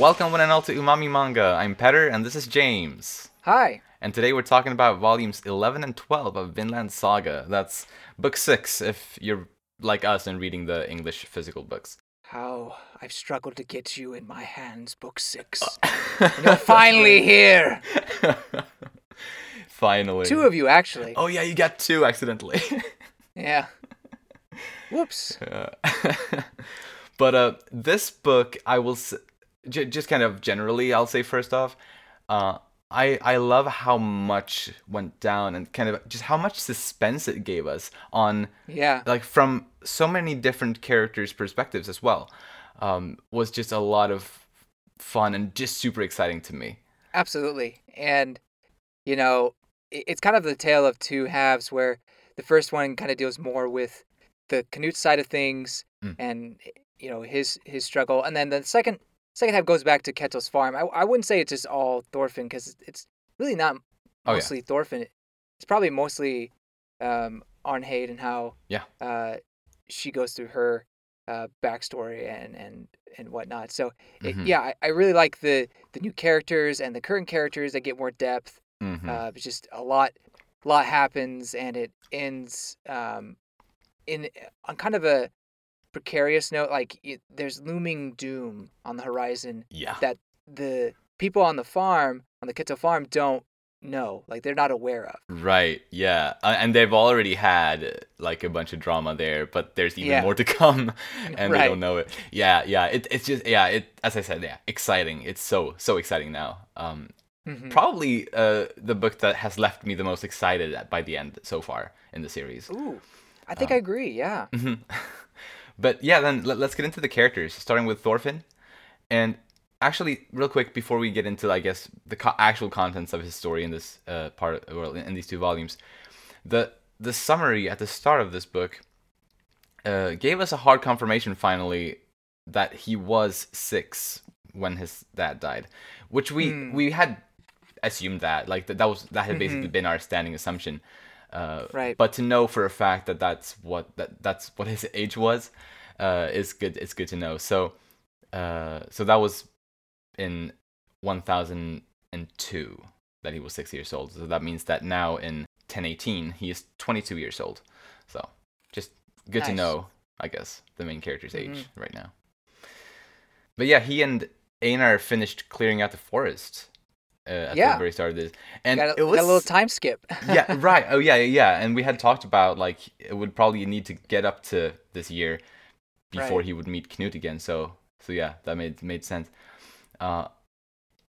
Welcome one and all to Umami Manga. I'm Petter and this is James. Hi. And today we're talking about volumes 11 and 12 of Vinland Saga. That's book 6 if you're like us and reading the English physical books. How I've struggled to get you in my hands, book six. and you're finally here. Finally. Two of you, actually. Oh yeah, you got two accidentally. Yeah. Whoops. Uh, but uh, this book, I will s- j- just kind of generally, I'll say first off, uh, I I love how much went down and kind of just how much suspense it gave us on Yeah. like from so many different characters' perspectives as well. Um, was just a lot of fun and just super exciting to me. Absolutely. And, you know, it's kind of the tale of two halves where the first one kind of deals more with the Canute side of things Mm. and, you know, his his struggle. And then the second second half goes back to Ketil's farm. I, I wouldn't say it's just all Thorfinn because it's really not Oh, yeah. mostly Thorfinn. It's probably mostly um, Arnheid and how Yeah. uh, she goes through her uh, backstory and and and whatnot. So it- Mhm. yeah, I, I really like the the new characters and the current characters that get more depth. Mhm. Uh, just a lot, lot happens, and it ends um, in on kind of a precarious note. Like it, there's looming doom on the horizon yeah. that the people on the farm, on the Kito farm, don't know. Like they're not aware of. Right, yeah. And they've already had like a bunch of drama there, but there's even Yeah. more to come and they don't know it. Yeah, yeah. It, it's just yeah, it as I said, yeah, exciting. It's so so exciting now. Um Mhm. probably uh the book that has left me the most excited by the end so far in the series. Ooh, I think I agree. Yeah. Mhm. But yeah, then let, us get into the characters, starting with Thorfinn. And actually, real quick before we get into, I guess, the co- actual contents of his story in this uh, part, well, in these two volumes, the the summary at the start of this book uh, gave us a hard confirmation finally that he was six when his dad died, which we Hmm. we had assumed that like that, that was that had basically Mhm. been our standing assumption. Uh, Right. But to know for a fact that that's what that that's what his age was, uh, is good. It's good to know. So, uh, so that was in one thousand and two that he was six years old. So that means that now in ten eighteen he is twenty two years old. So just good to know, I guess, the main character's age Mhm. right now. But yeah, he and Einar finished clearing out the forest uh, at Yeah. the very start of this, and got, a, it was a little time skip. yeah, right. Oh yeah, yeah, yeah. And we had talked about like it would probably need to get up to this year before Right. he would meet Knut again. So so yeah, that made made sense. Uh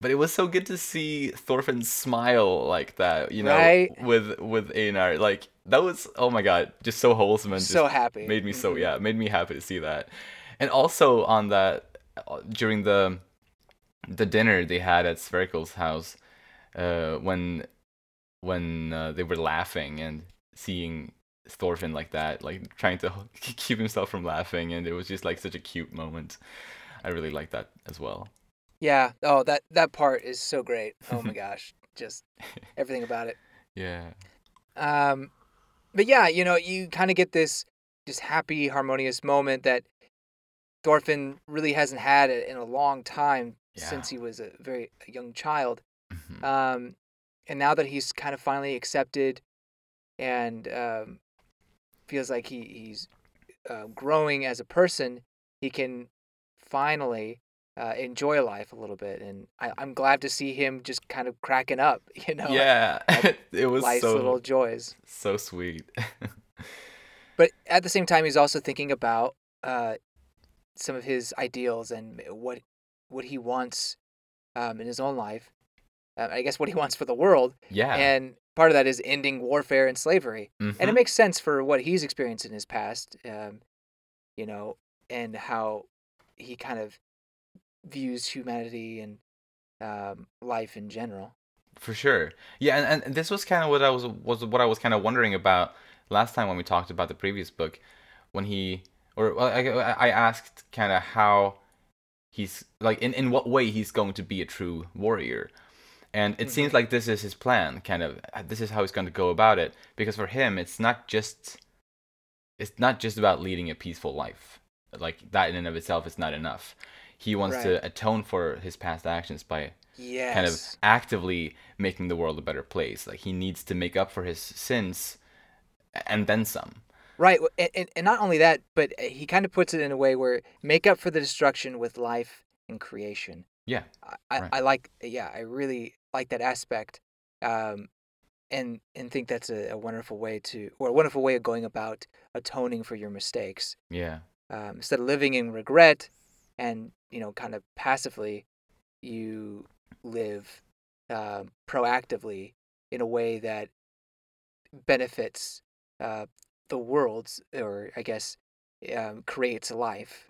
but it was so good to see Thorfinn smile like that, you know, Right. with with Einar. Like that was oh my god, just so wholesome and so happy. made me so Mhm. yeah, made me happy to see that. And also on that uh, during the the dinner they had at Sverkel's house, uh, when when uh, they were laughing and seeing Thorfinn like that, like trying to keep himself from laughing, and it was just like such a cute moment. I really like that as well. Yeah. Oh, that that part is so great. Oh my gosh, just everything about it. Yeah. Um, but yeah, you know, you kind of get this just happy, harmonious moment that Thorfinn really hasn't had it in a long time Yeah. since he was a very a young child. Mhm. Um, and now that he's kind of finally accepted and um, feels like he, he's uh, growing as a person, he can finally uh, enjoy life a little bit. And I, I'm glad to see him just kind of cracking up, you know, yeah, it was life's so little joys. so sweet. But at the same time, he's also thinking about uh, some of his ideals and what what he wants um, in his own life. Uh, I guess what he wants for the world, yeah. and part of that is ending warfare and slavery. And it Mhm. makes sense for what he's experienced in his past, um, you know, and how he kind of views humanity and um, life in general. For sure. Yeah, and, and this was kind of what I was was what I was kind of wondering about last time when we talked about the previous book, when he or well, I, I asked kind of how he's like in in what way he's going to be a true warrior, and it seems Mhm. like this is his plan. Kind of this is how he's going to go about it because for him it's not just it's not just about leading a peaceful life. Like that in and of itself is not enough. he wants Right. to atone for his past actions by Yes. kind of actively making the world a better place. Like he needs to make up for his sins and then some. Right, and, and, not only that, but uh, he kind of puts it in a way where make up for the destruction with life and creation. Yeah. I, I, Right. I like, yeah, I really like that aspect, um, and and think that's a, a wonderful way to, or a wonderful way of going about atoning for your mistakes. Yeah. Um, instead of living in regret, and you know, kind of passively, you live uh, proactively in a way that benefits uh, the world's, or I guess um, creates a life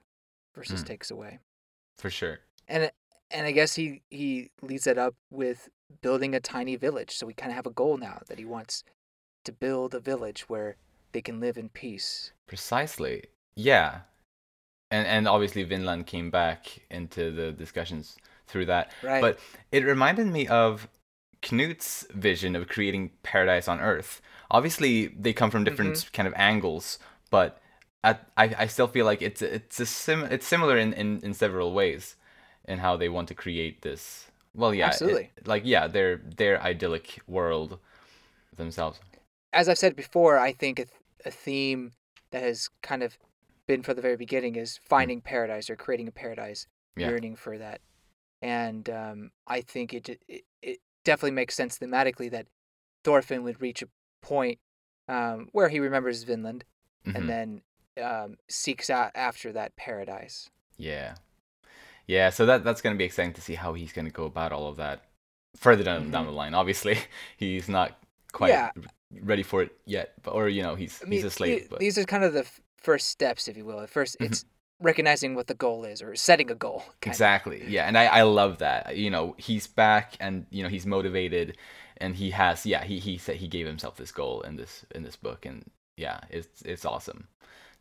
versus Mm. takes away. For sure. And and I guess he he leads that up with building a tiny village. So we kind of have a goal now that he wants to build a village where they can live in peace. Precisely. Yeah. And and obviously Vinland came back into the discussions through that. Right. But it reminded me of Knut's vision of creating paradise on Earth. Obviously, they come from different Mm-hmm. kind of angles, but at, I, I still feel like it's it's a sim it's similar in, in, in several ways in how they want to create this. Well, yeah, it- Absolutely. like yeah, their their idyllic world themselves. As I've said before, I think a, th- a theme that has kind of been from the very beginning is finding paradise or creating a paradise, Yeah. yearning for that. And um, I think it, it it definitely makes sense thematically that Thorfinn would reach a point um, where he remembers Vinland Mhm. and then um, seeks out after that paradise. Yeah, yeah. So that that's gonna be exciting to see how he's gonna go about all of that further down down Mhm. the line. Obviously, he's not quite Yeah. ready for it yet, but or you know he's I mean, he's a slave. But these are kind of the f- first steps, if you will. At 1st Mhm. it's recognizing what the goal is or setting a goal. kind of. exactly, yeah. And I I love that. You know, he's back and you know he's motivated, and he has yeah he he said he gave himself this goal in this in this book, and yeah, it's it's awesome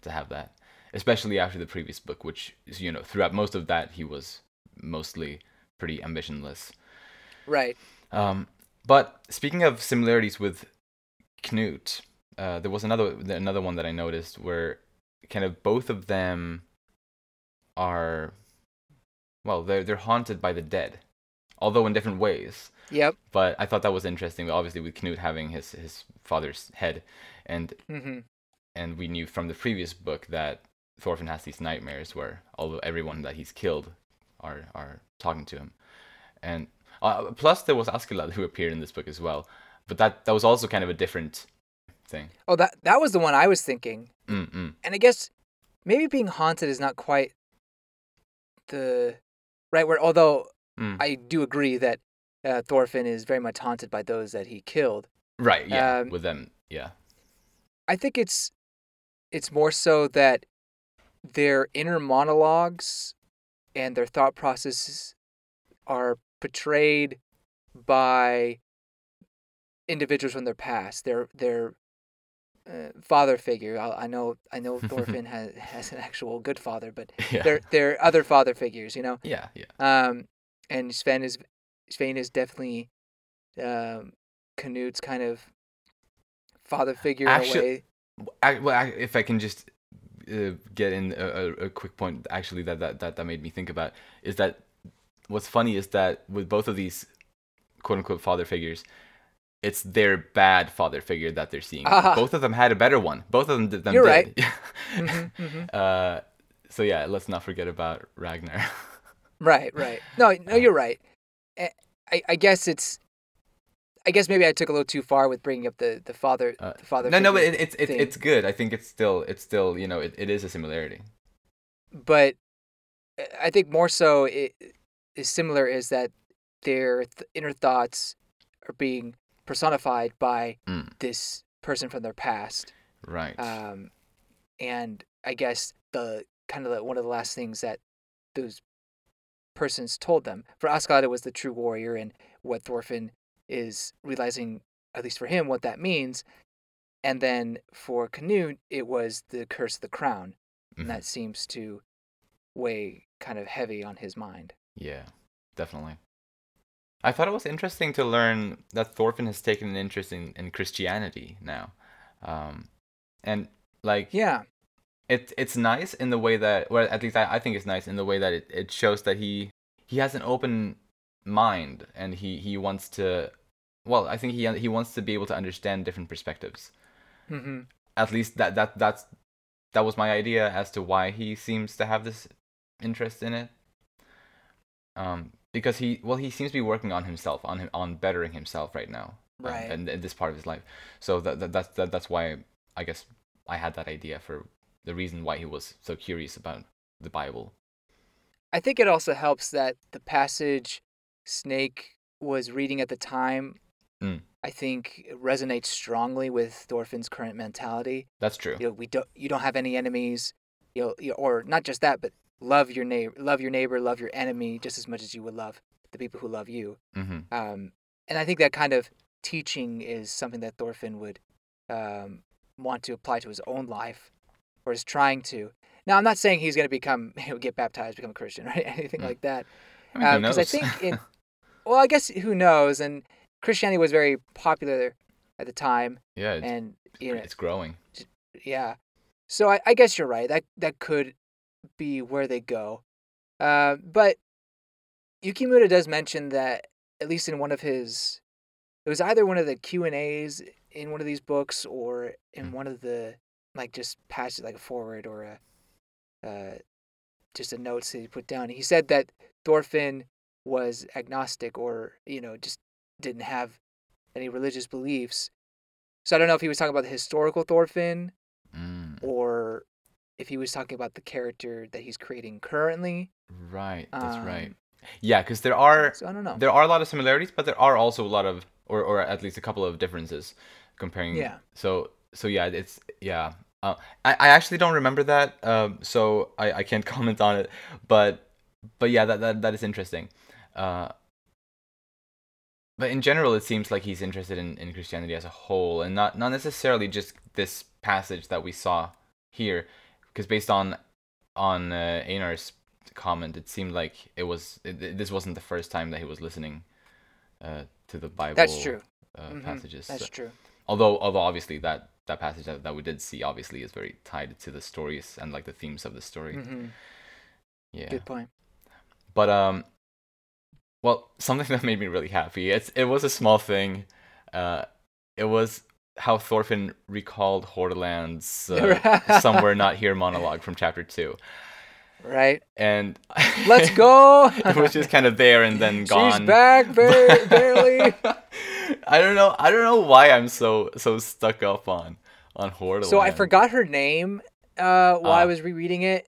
to have that, especially after the previous book, which you know throughout most of that he was mostly pretty ambitionless. Right. Um, but speaking of similarities with Knut, uh, there was another another one that I noticed where kind of both of them are well, they're they're haunted by the dead, although in different ways. Yep. But I thought that was interesting. Obviously, with Knut having his his father's head, and hmm and we knew from the previous book that Thorfinn has these nightmares where all everyone that he's killed are are talking to him, and uh, plus there was Askeladd who appeared in this book as well, but that that was also kind of a different thing. Oh, that that was the one I was thinking, Mm-mm. and I guess maybe being haunted is not quite the right word. Although Mm. I do agree that uh, Thorfinn is very much haunted by those that he killed. Right, yeah, Um, with them, yeah, I think it's it's more so that their inner monologues and their thought processes are portrayed by individuals from their past. Their their uh, father figure. I, I know I know Thorfinn has has an actual good father, but yeah, they're they're other father figures. You know, yeah, yeah, um, and Sven is Sven is definitely um, Knut's kind of father figure Actu- in a way. I, well, I, if I can just uh, get in a, a, quick point, actually, that, that that that made me think about is that what's funny is that with both of these quote unquote father figures, it's their bad father figure that they're seeing. Ah. Both of them had a better one. Both of them did them You're did. Mhm, mhm. uh, so yeah, let's not forget about Ragnar. Right, right. No, no, Uh, you're right. I, I guess it's. I guess maybe I took a little too far with bringing up the the father, Uh, the father. no, no, but it, it's it's it's good. I think it's still it's still you know it, it is a similarity. but eh, I think more so it is similar is that their th- inner thoughts are being personified by Mm. this person from their past. Right. Um, and I guess the kind of the, one of the last things that those persons told them for Askeladd, it was the true warrior, and what Thorfinn is realizing, at least for him, what that means. And then for Canute, it was the curse of the crown, Mhm. and that seems to weigh kind of heavy on his mind. Yeah, definitely. I thought it was interesting to learn that Thorfinn has taken an interest in, in Christianity now. Um, and like Yeah, it it's nice in the way that, well, at least I, I think it's nice in the way that it, it shows that he he has an open mind and he he wants to, well, I think he he wants to be able to understand different perspectives. hmm At least that that that's that was my idea as to why he seems to have this interest in it. Um, because he well he seems to be working on himself on him on bettering himself right now um, Right. in, in this part of his life so that, that that's that, that's why i guess i had that idea for the reason why he was so curious about the bible I think it also helps that the passage Snake was reading at the time, Mm. I think resonates strongly with Thorfinn's current mentality. that's true You know, we don't you don't have any enemies, you know, you- or not just that, but love your neighbor, love your neighbor, love your enemy just as much as you would love the people who love you. hmm Um, and I think that kind of teaching is something that Thorfinn would um, want to apply to his own life, or is trying to. Now, I'm not saying he's going to become, you know, get baptized, become a Christian, right? Anything Mm. like that. I mean, Because I think in, well, I guess who knows? And Christianity was very popular at the time, yeah it's, and you know, it's growing yeah. So I, I guess you're right. That that could be where they go. Uh, but Yukimura does mention that at least in one of his, it was either one of the Q and A's in one of these books or in Mm. one of the like just passages like a forward or a, uh, just a notes that he put down. He said that Thorfinn was agnostic or you know just didn't have any religious beliefs. So I don't know if he was talking about the historical Thorfinn mm, or if he was talking about the character that he's creating currently. right that's right Um, yeah because there are So I don't know. there are a lot of similarities but there are also a lot of or, or at least a couple of differences comparing Yeah. so so yeah it's yeah uh, I, I actually don't remember that um so I, I can't comment on it but but yeah that that, that is interesting uh but in general it seems like he's interested in, in christianity as a whole and not not necessarily just this passage that we saw here because based on on uh, Einar's comment it seemed like it was it, this wasn't the first time that he was listening uh, to the bible That's true. uh, Mhm, passages That's So- true. although although obviously that that passage that, that we did see obviously is very tied to the stories and like the themes of the story hmm yeah Good point. but um well something that made me really happy it's it was a small thing uh it was how thorfinn recalled hordaland's uh, somewhere not here monologue from chapter 2 Right. and Let's go. it was just kind of there and then gone She's back, barely. barely. i don't know i don't know why i'm so so stuck up on on hordaland So I forgot her name uh, while I Ah. was rereading it.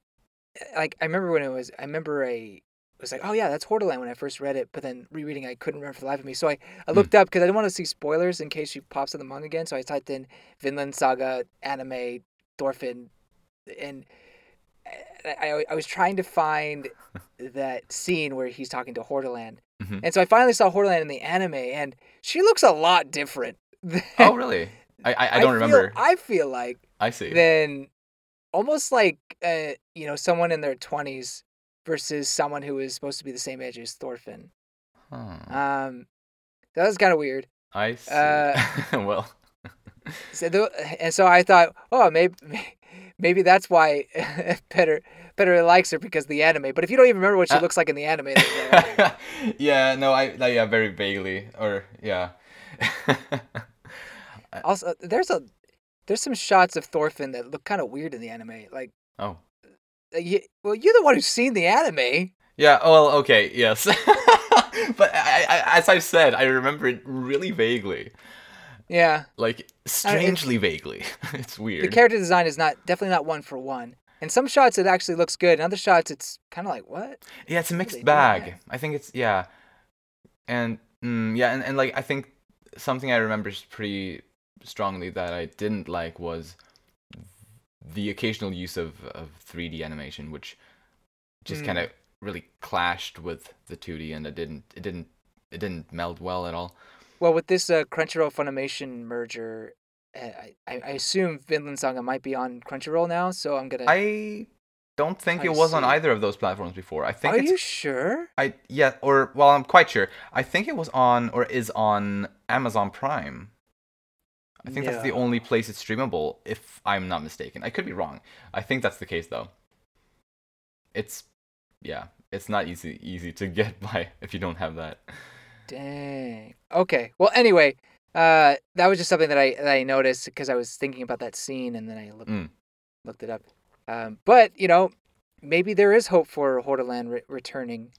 Like I remember when it was. I remember a. It was like, oh yeah, that's Hordaland when I first read it. But then rereading, I couldn't remember for the life of me. So I, I Hmm. looked up because I didn't want to see spoilers in case she pops in the manga again. So I typed in Vinland Saga anime Thorfinn, and I, I, I was trying to find that scene where he's talking to Hordaland. Mhm. And so I finally saw Hordaland in the anime, and she looks a lot different. oh really i i, I don't feel- remember I feel like i see then almost like uh, you know someone in their 20s versus someone who is supposed to be the same age as Thorfinn. Huh. Um, that was kind of weird. I see. uh, well, So the, and so I thought, oh, maybe maybe that's why Petter Petter likes her because the anime. But if you don't even remember what she Uh, looks like in the anime, yeah, no, I, like, yeah, very vaguely, or yeah. also there's a there's some shots of Thorfinn that look kind of weird in the anime. Like, oh, you, well, you're the one who's seen the anime. yeah. Well, okay, yes. but I, I, as I said, I remember it really vaguely, Yeah, like strangely vaguely. it's weird. the character design is not definitely not one for one. In some shots, it actually looks good. In other shots, it's kind of like what? yeah, it's a mixed bag. I think it's yeah, and mm, yeah, and, and like I think something I remember pretty strongly that I didn't like was the occasional use of of 3D animation, which just Mm. kind of really clashed with the 2D, and it didn't it didn't it didn't meld well at all. Well, with this uh, Crunchyroll Funimation merger, uh, I, I I assume Vinland Saga might be on Crunchyroll now. So I'm gonna. I don't think I it was on either of those platforms before. I think Are you sure? I yeah, or well, I'm quite sure. I think it was on or is on Amazon Prime. I think that's the only place it's streamable, if I'm not mistaken. I could be wrong. I think that's the case though. It's yeah, it's not easy easy to get by if you don't have that. Dang. Okay. Well, anyway, uh, that was just something that I that I noticed because I was thinking about that scene and then I looked Mm. looked it up. Um, but you know, maybe there is hope for Hordaland re- returning.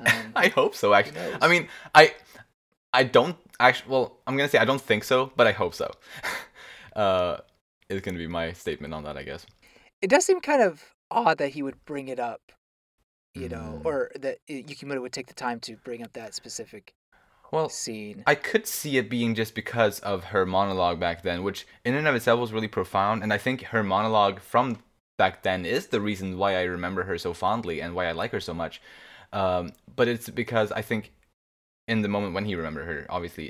Um, I hope so. Actually. I mean, I I don't actually. Well, I'm gonna say I don't think so, but I hope so. uh, is gonna be my statement on that, I guess. it does seem kind of odd that he would bring it up, you know, Mm. or that Yukimura would take the time to bring up that specific Well, scene. I could see it being just because of her monologue back then, which in and of itself was really profound, and I think her monologue from back then is the reason why I remember her so fondly and why I like her so much. Um, but it's because I think in the moment when he remembered her, obviously,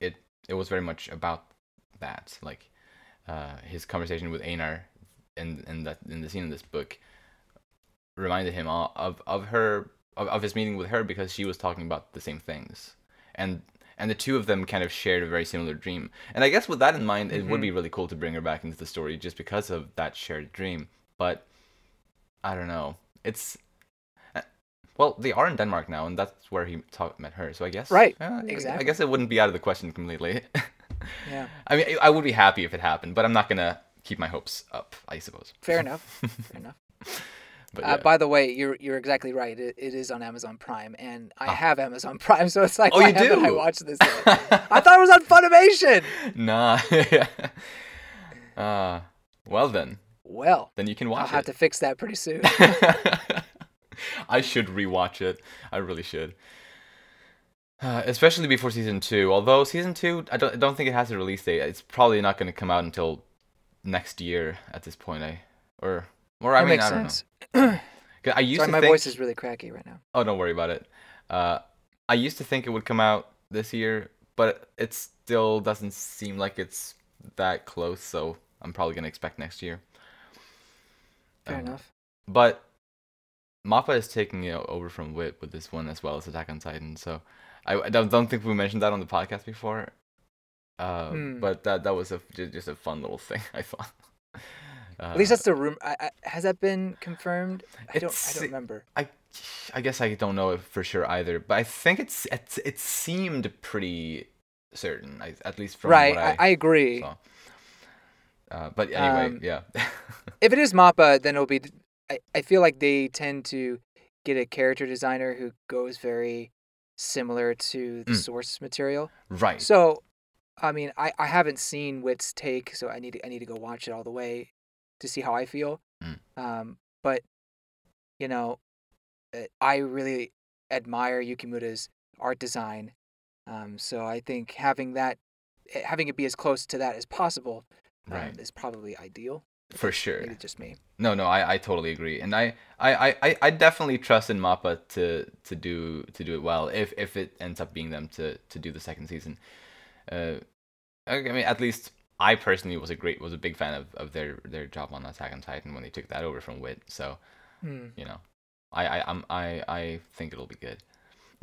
it it was very much about that, like uh, his conversation with Einar in in that in the scene in this book reminded him of of, her of, of his meeting with her because she was talking about the same things and and the two of them kind of shared a very similar dream. And I guess with that in mind, it would Mhm. be really cool to bring her back into the story just because of that shared dream. But I don't know. It's well, they are in Denmark now, and that's where he met her. So I guess Right, uh, I exactly. guess it wouldn't be out of the question completely. Yeah. I mean, I would be happy if it happened, but I'm not gonna keep my hopes up. I suppose. Fair enough. Fair enough. But Uh, by the way, you're you're exactly right. It, it is on Amazon Prime, and I Ah. have Amazon Prime, so it's like, Oh, you haven't I do? watched this? I thought it was on Funimation. nah. uh, well then, Well, then you can watch. I'll watch have to fix that pretty soon. I should rewatch it. I really should. Uh, especially before season two. Although season two, I don't, I don't think it has a release date. It's probably not going to come out until next year at this point. I or or I that mean makes I don't sense. know. I used Sorry, to my think. voice is really cracky right now. Oh, don't worry about it. Uh, I used to think it would come out this year, but it still doesn't seem like it's that close. So I'm probably gonna expect next year. Fair Uh, enough. But Mappa is taking it over from Wit with this one as well as Attack on Titan. So I, I don't, think we mentioned that on the podcast before. Uh. But that that was a just a fun little thing I thought. Uh, At least that's the room. I, I, has that been confirmed? I don't. I don't remember. I I guess I don't know if for sure either, but I think it's it's it seemed pretty certain, I, at least from Right. what I, I, I agree. Uh, but anyway, Um, yeah. If it is Mappa, then it'll be. I, I feel like they tend to get a character designer who goes very similar to the Mm. source material. right. So, I mean, I, I haven't seen Wit's take, so I need to I need to go watch it all the way to see how I feel. Mm. Um, but you know, uh, I really admire Yukimura's art design. Um, so I think having that, eh, having it be as close to that as possible, um, Right. is probably ideal. For sure. Maybe just me. No, no, I, I totally agree, and I, I, I- I, definitely trust in Mappa to to do to do it well if if it ends up being them to to do the second season. Uh, I mean, at least I personally was a great was a big fan of, of their their job on Attack on Titan when they took that over from Wit. So Hmm. you know, I I I'm, I I think it'll be good.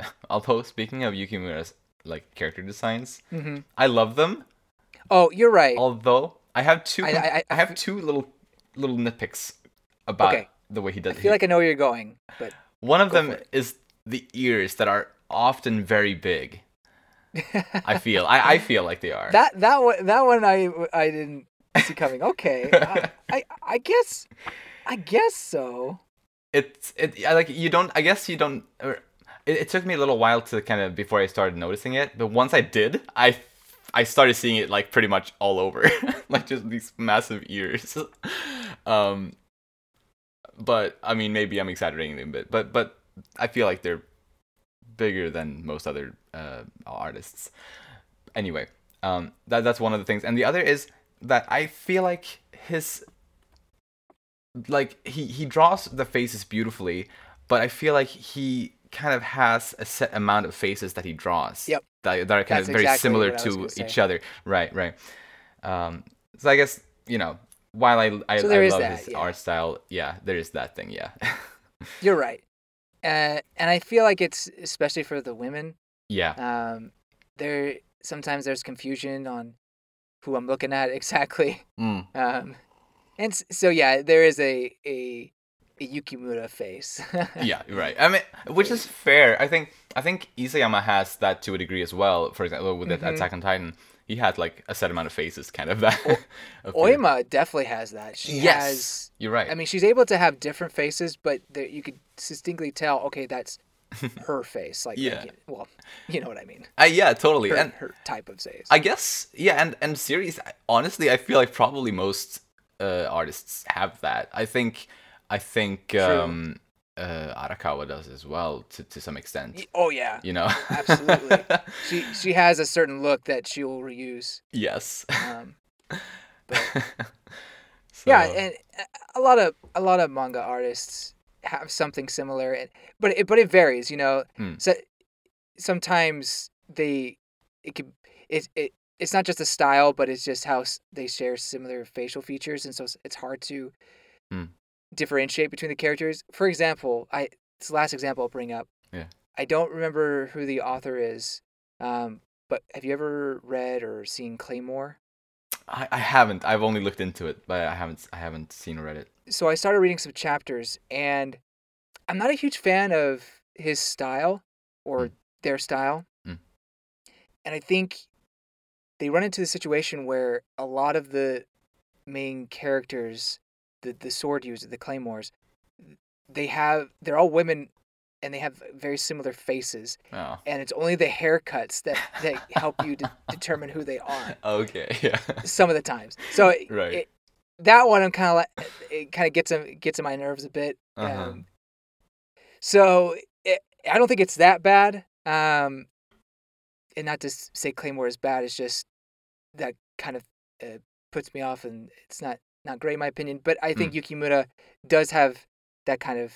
Although speaking of Yukimura's like character designs, hmm I love them. Oh, you're right. Although I have two I- I- I- have two little little nitpicks about Okay. the way he does. It. I feel like I know where you're going, but One of them is the ears that are often very big. I feel. I, I feel like they are. that that one that one I I didn't see coming. Okay, I, I I guess I guess so. it's it I like you don't. I guess you don't. Or, it, it took me a little while to kind of before I started noticing it, but once I did, I I started seeing it like pretty much all over, like just these massive ears. um, but I mean, maybe I'm exaggerating a bit, but but I feel like they're bigger than most other uh, artists. Anyway, um, that that's one of the things, and the other is that I feel like his like he he draws the faces beautifully, but I feel like he kind of has a set amount of faces that he draws. Yep. That, that are kind That's of very exactly similar what I was to each other. Right, right. Um, so I guess you know while I I, So I love that, his yeah. art style, yeah, there is that thing, yeah. You're right, uh, and I feel like it's especially for the women. yeah. Um, there sometimes there's confusion on who I'm looking at exactly. Mm. Um, and so yeah, there is a, a Yukimura face. yeah, right. I mean, which is fair. I think I think Isayama has that to a degree as well. For example, with Mhm. Attack on Titan, he had like a set amount of faces, kind of that. appear. Oima definitely has that. She Yes, has. you're right. I mean, she's able to have different faces, but you could distinctly tell. Okay, that's her face. Like, Yeah. like, well, you know what I mean. Uh, yeah, totally. Her, and her type of face. I guess yeah, and and series. Honestly, I feel like probably most uh, artists have that. I think I think um, uh, Arakawa does as well to to some extent. Oh yeah, You know. Absolutely. she she has a certain look that she will reuse. yes. Um, but So, yeah, and a lot of a lot of manga artists have something similar, and but it but it varies. You know, Hmm. so sometimes they it could it it. It's not just a style, but it's just how they share similar facial features, and so it's- it's hard to Hmm. Differentiate between the characters. For example, I this last example I'll bring up. Yeah. I don't remember who the author is, um, but have you ever read or seen Claymore? I, I haven't. I've only looked into it, but I haven't. I haven't seen or read it. so I started reading some chapters, and I'm not a huge fan of his style or Mm. their style. Mm. And I think they run into the situation where a lot of the main characters, the the sword users, the claymores, they have they're all women, and they have very similar faces, Oh. and it's only the haircuts that that help you to determine who they are. Okay. Yeah. Some of the times, so it- Right. it- that one I'm kind of like it kind of gets in, gets in my nerves a bit. Uh-huh. Um, so it, I don't think it's that bad. Um, and not to say Claymore is bad. It's just that kind of uh, puts me off, and it's not not great in my opinion. But I think Yukimura does have that kind of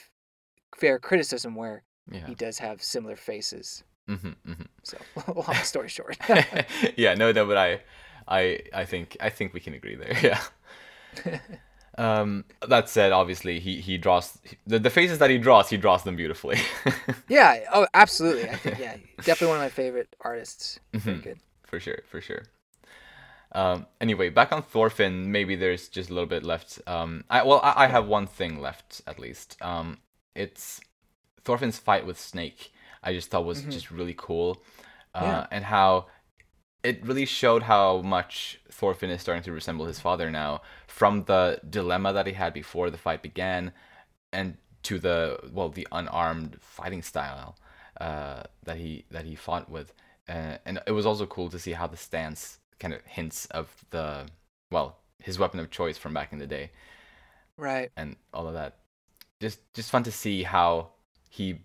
fair criticism where yeah. he does have similar faces. hmm hmm So long story short, yeah. No. No. But I, I, I think I think we can agree there. Yeah. Um, that said, obviously he he draws the, the faces that he draws. He draws them beautifully. yeah. Oh, absolutely. I think yeah, definitely one of my favorite artists. Very Mhm. good. for sure, for sure. Um, anyway, back on Thorfinn, maybe there's just a little bit left. Um, I, well, I, I have one thing left at least. Um, it's Thorfinn's fight with Snake. I just thought was Mhm. just really cool, uh, Yeah. and how it really showed how much Thorfinn is starting to resemble his father now, from the dilemma that he had before the fight began, and to the well, the unarmed fighting style uh, that he that he fought with. Uh, and it was also cool to see how the stance kind of hints of the well his weapon of choice from back in the day Right. and all of that just just fun to see how he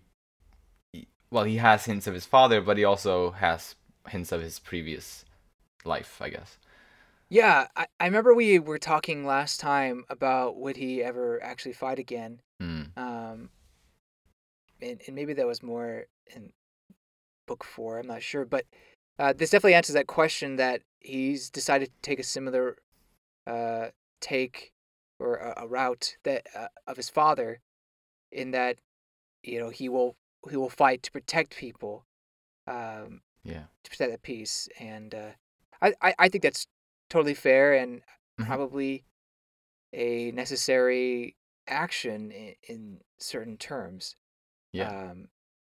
he- well he has hints of his father but he also has hints of his previous life i guess Yeah, I, I remember we were talking last time about would he ever actually fight again. mm. Um, and, and maybe that was more in book four. I'm not sure, but uh, this definitely answers that question that he's decided to take a similar uh, take or a, a route that uh, of his father, in that you know he will he will fight to protect people, um, yeah to protect that peace, and uh, I, I I think that's totally fair and Mhm. probably a necessary action in, in certain terms. yeah Um,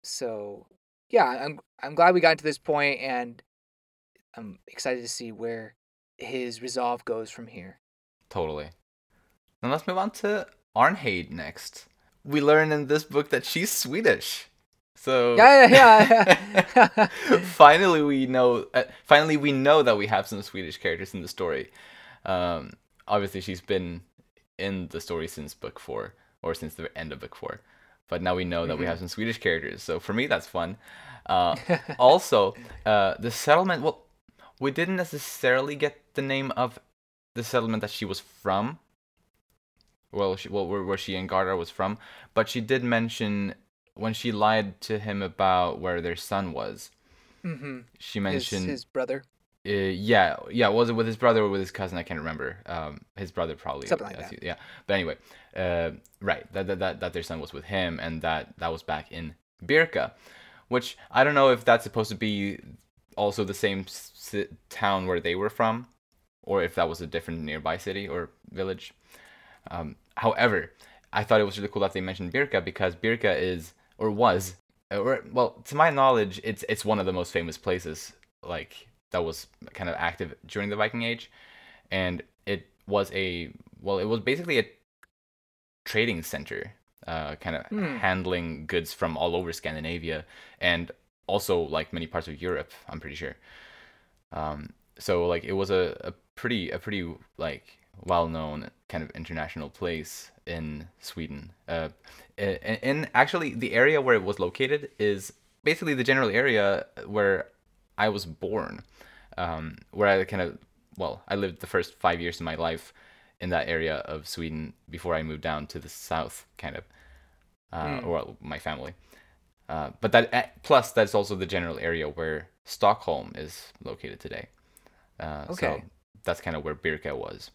so yeah, I'm I'm glad we got to this point, and I'm excited to see where his resolve goes from here. totally. And let's move on to arnheid next. We learn in this book that she's swedish. So Yeah, yeah, yeah. finally we know uh, finally we know that we have some swedish characters in the story. Um obviously she's been in the story since book four or since the end of book four but now we know that we Mhm. have some swedish characters so for me that's fun uh also uh the settlement well we didn't necessarily get the name of the settlement that she was from well she well where, where she and Gardar was from but she did mention when she lied to him about where their son was hmm she His, mentioned his brother. Uh, yeah yeah was it with his brother or with his cousin i can't remember um his brother probably Something like that. yeah but anyway uh right that, that that that their son was with him and that that was back in birka which i don't know if that's supposed to be also the same s- town where they were from or if that was a different nearby city or village. Um, however, I thought it was really cool that they mentioned Birka because Birka is or was or well, to my knowledge, it's it's one of the most famous places like that was kind of active during the Viking Age, and it was a well, it was basically a trading center, uh, kind of Hmm. handling goods from all over Scandinavia and also like many parts of Europe. I'm pretty sure. Um, so like it was a, a pretty a pretty like well known kind of international place in Sweden. Uh, in actually the area where it was located is basically the general area where I was born, um, where I kind of well I lived the first five years of my life in that area of Sweden before I moved down to the south, kind of, uh, Hmm. or well, my family. Uh, but that uh, plus that's also the general area where Stockholm is located today. Uh, Okay. So that's kind of where Birka was.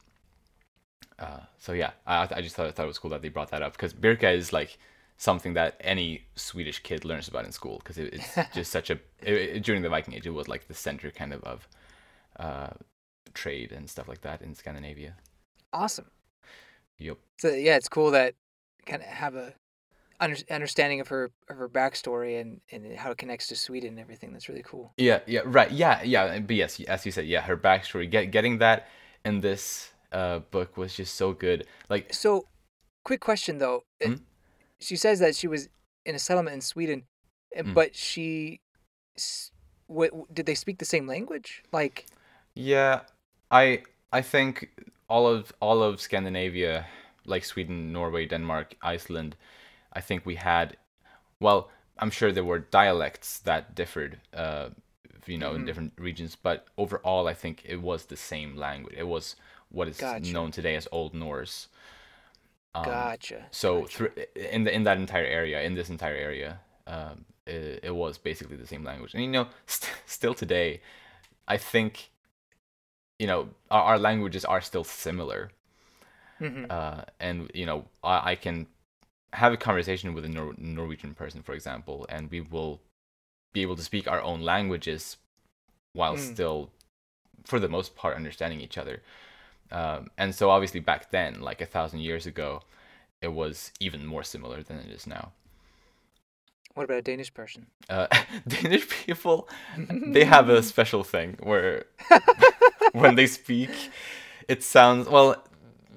Uh, so yeah, I, I just thought, I thought it was cool that they brought that up because Birka is like something that any Swedish kid learns about in school because it, it's just such a it, it- during the Viking Age it was like the center kind of of uh, trade and stuff like that in Scandinavia. Awesome. Yep. So yeah, it's cool that kind of have a under, understanding of her of her backstory and and how it connects to Sweden and everything. That's really cool. Yeah, yeah, right. Yeah, yeah. But yes, as you said, yeah, her backstory, get, getting that in this uh, book was just so good. Like, So, quick question though. Mhm. She says that she was in a settlement in Sweden, Mm. but she, what did they speak the same language? Like, yeah, I I think all of all of Scandinavia, like Sweden, Norway, Denmark, Iceland, I think we had, well, I'm sure there were dialects that differed, uh, you know, in Mhm. different regions, but overall, I think it was the same language. It was what is Gotcha. known today as Old Norse. Um, gotcha. So gotcha. through in the in that entire area, in this entire area, um, it, it was basically the same language. And you know, st- still today, I think, you know, our, our languages are still similar. Mhm. Uh, and you know, I, I can have a conversation with a Nor- Norwegian person, for example, and we will be able to speak our own languages while Mm. still, for the most part, understanding each other. Um, and so, obviously, back then, like a thousand years ago, it was even more similar than it is now. What about a Danish person? Uh, Danish people, they have a special thing where when they speak, it sounds well.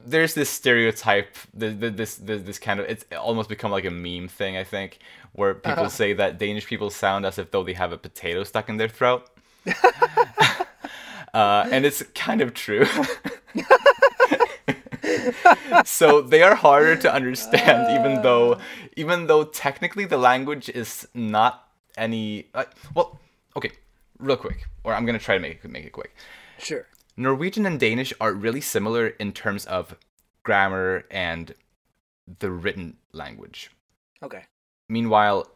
There's this stereotype, th- th- this this this kind of it's almost become like a meme thing. I think where people Uh-huh. say that Danish people sound as if though they have a potato stuck in their throat, uh, and it's kind of true. so they are harder to understand, even though even though technically the language is not any. Uh, well, okay, real quick, or I'm gonna try to make it make it quick. Sure. Norwegian and Danish are really similar in terms of grammar and the written language. Okay. Meanwhile,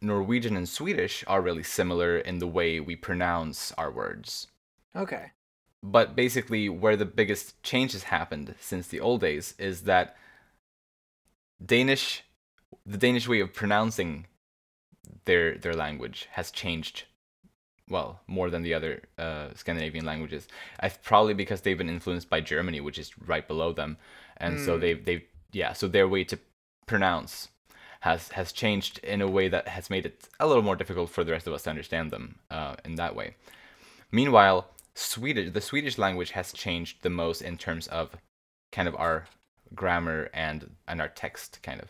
Norwegian and Swedish are really similar in the way we pronounce our words. Okay. But basically, where the biggest changes happened since the old days is that Danish, the Danish way of pronouncing their their language has changed. Well, more than the other uh, Scandinavian languages. I probably because they've been influenced by Germany, which is right below them, and so Mm. they they yeah. So their way to pronounce has has changed in a way that has made it a little more difficult for the rest of us to understand them uh, in that way. Meanwhile, Swedish the Swedish language has changed the most in terms of kind of our grammar and and our text kind of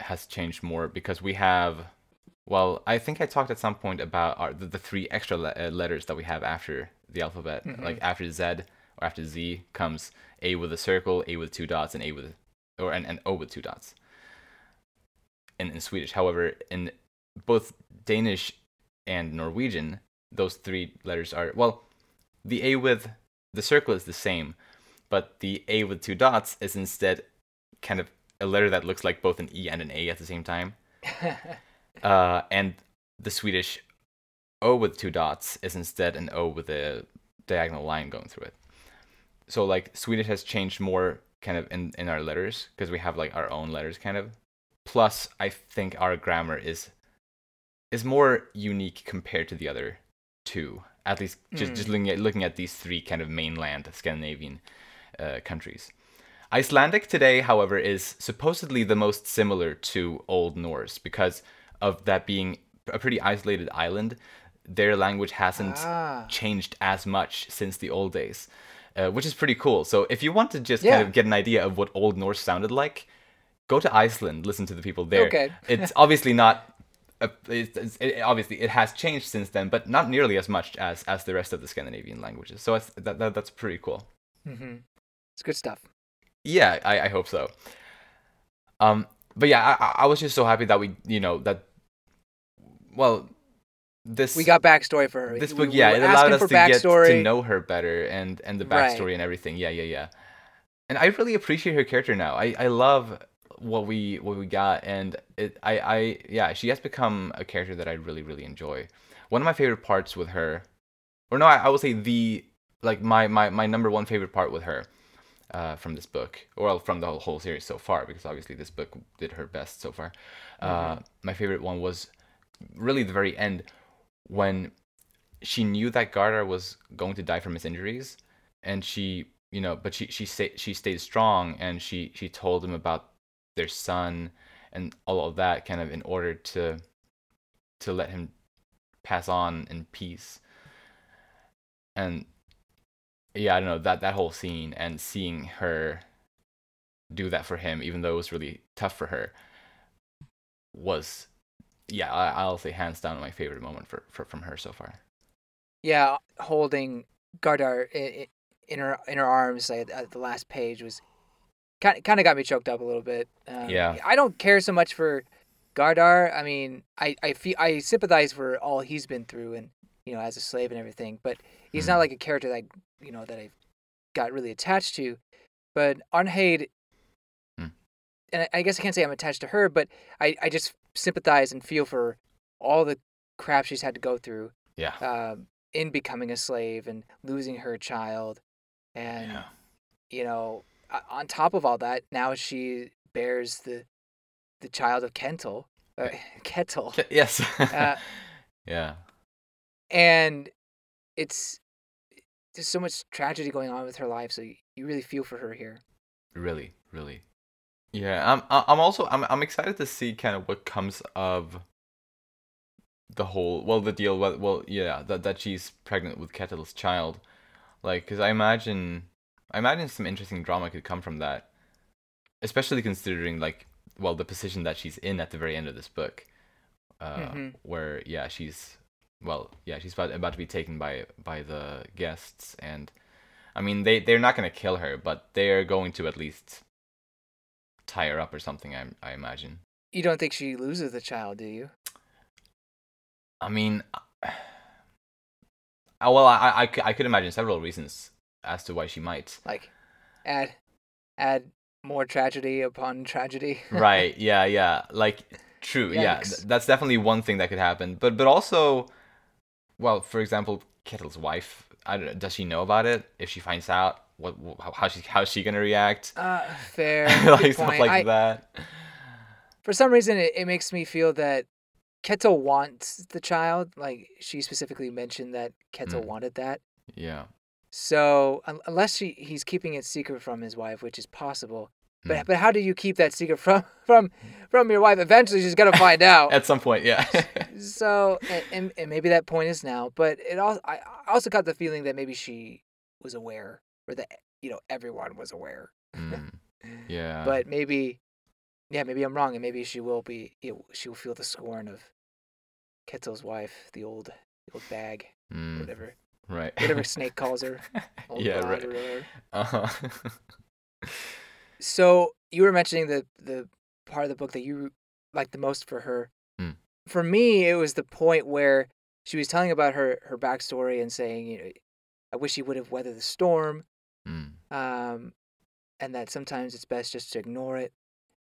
has changed more because we have well I think I talked at some point about our the, the three extra le- uh, letters that we have after the alphabet Mhm. like after Z or after Z comes A with a circle A with two dots and A with or and, and O with two dots in, in Swedish however in both Danish and Norwegian those three letters are well the A with the circle is the same, but the A with two dots is instead kind of a letter that looks like both an E and an A at the same time. Uh, and the Swedish O with two dots is instead an O with a diagonal line going through it. So like Swedish has changed more kind of in, in our letters because we have like our own letters kind of. Plus, I think our grammar is is more unique compared to the other two At least just, Mm. just looking at looking at these three kind of mainland Scandinavian uh, countries. Icelandic today, however, is supposedly the most similar to Old Norse because of that being a pretty isolated island. Their language hasn't Ah. changed as much since the old days, uh, which is pretty cool. So if you want to just Yeah. kind of get an idea of what Old Norse sounded like, go to Iceland, listen to the people there. Okay. it's obviously not. It's, it's, it, obviously, it has changed since then, but not nearly as much as as the rest of the Scandinavian languages. So it's, that, that that's pretty cool. hmm It's good stuff. Yeah, I, I hope so. Um, but yeah, I, I- was just so happy that we, you know, that. Well, this We got backstory for her. this book, we yeah, were it allowed us to get to know her better and and the Right. backstory and everything. Yeah, yeah, yeah. And I really appreciate her character now. I I love what we what we got, and it I I yeah, she has become a character that I really really enjoy. One of my favorite parts with her, or no, I, I would say the like my my my number one favorite part with her. Uh, from this book, or from the whole, whole series so far, because obviously this book did her best so far. Uh, my favorite one was really the very end when she knew that Gardar was going to die from his injuries, and she, you know, but she she stayed she stayed strong, and she she told him about their son and all of that, kind of in order to to let him pass on in peace. And yeah, I don't know that that whole scene and seeing her do that for him, even though it was really tough for her, was yeah, I, I'll say hands down my favorite moment for, for from her so far. yeah, holding Gardar in, in her in her arms like, at the last page was kind kind of got me choked up a little bit. Um, Yeah. I don't care so much for Gardar. I mean, I I feel I sympathize for all he's been through and you know as a slave and everything, but he's not Mhm. like a character that you know that I got really attached to. But Arnheid, Hmm. and I, I guess I can't say I'm attached to her, but I I just sympathize and feel for all the crap she's had to go through Yeah. um, in becoming a slave and losing her child, and yeah. you know, on top of all that, now she bears the the child of Kentel, uh, Ketil, Yes. Uh, yeah. and it's there's so much tragedy going on with her life, so you, you really feel for her here. Really, really. Yeah, I'm I'm also I'm I'm excited to see kind of what comes of the whole well the deal well, well yeah that that she's pregnant with Ketil's child. Like cuz I imagine I imagine some interesting drama could come from that. Especially considering like well the position that she's in at the very end of this book. Uh Mhm. where yeah, she's well, yeah, she's about about to be taken by by the guests and I mean they they're not going to kill her, but they're going to at least tie her up or something. I I imagine. You don't think she loses the child, do you? I mean, uh, well, I could imagine several reasons as to why she might. Like, add add more tragedy upon tragedy. right? Yeah, yeah. Like, true. Yeah, Yikes. th- that's definitely one thing that could happen. But but also, well, for example, Ketil's wife. I don't know, does she know about it? If she finds out, what how she how's she gonna react? Uh, fair. like stuff like I- that. for some reason it, it makes me feel that Ketil wants the child. Like she specifically mentioned that Ketil Mm. wanted that. Yeah. So un- unless she he's keeping it secret from his wife, which is possible. But Mm. but how do you keep that secret from from from your wife? Eventually she's gonna find out. At some point, yeah. so and, and, and maybe that point is now. But it also I also got the feeling that maybe she was aware or that you know everyone was aware. Mm, yeah. but maybe yeah maybe i'm wrong and maybe she will be she will feel the scorn of Ketil's wife the old the old bag Mm, whatever right. whatever snake calls her yeah, right. Uh-huh. so you were mentioning the the part of the book that you liked the most for her Mm. for me it was the point where she was telling about her her backstory and saying you know i wish he would have weathered the storm mm, um, and that sometimes it's best just to ignore it.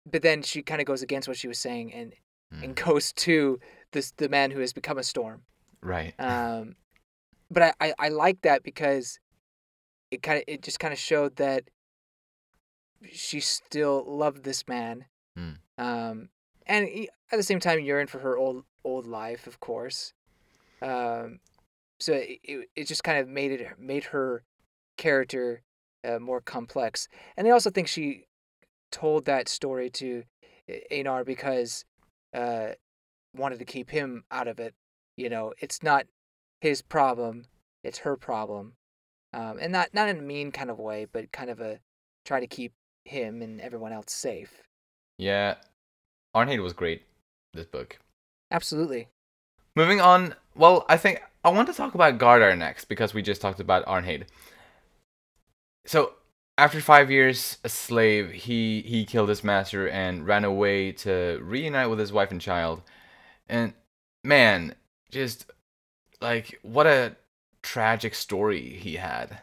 But then she kind of goes against what she was saying and, and mm. goes to this the man who has become a storm. Right. Um, but I, I, I like that because it kind of it just kind of showed that she still loved this man, Mm. um, and at the same time yearned for her old old life, of course. Um, so it, it, just kind of made it made her character uh, more complex. And I also think she told that story to Einar because uh, wanted to keep him out of it. You know, it's not his problem; it's her problem, um, and not not in a mean kind of way, but kind of a try to keep him and everyone else safe. Yeah, Arnheid was great. This book. Absolutely. Moving on. Well, I think I want to talk about Gardar next because we just talked about Arnheid. So after five years a slave, he he killed his master and ran away to reunite with his wife and child. And man, just like what a tragic story he had.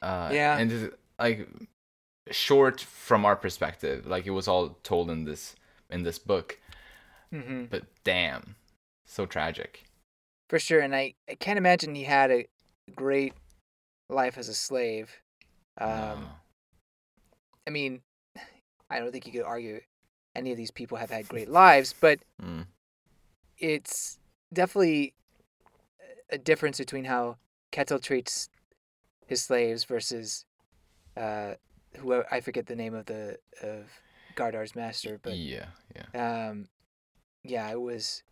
Uh, Yeah. And just, like short from our perspective, like it was all told in this in this book. hmm But damn, so tragic. For sure, and I, I can't imagine he had a great life as a slave. Um, No. I mean, I don't think you could argue any of these people have had great lives, but Mm. it's definitely a difference between how Ketil treats his slaves versus uh, who I forget the name of the of Gardar's master, but yeah, yeah. um, yeah, it was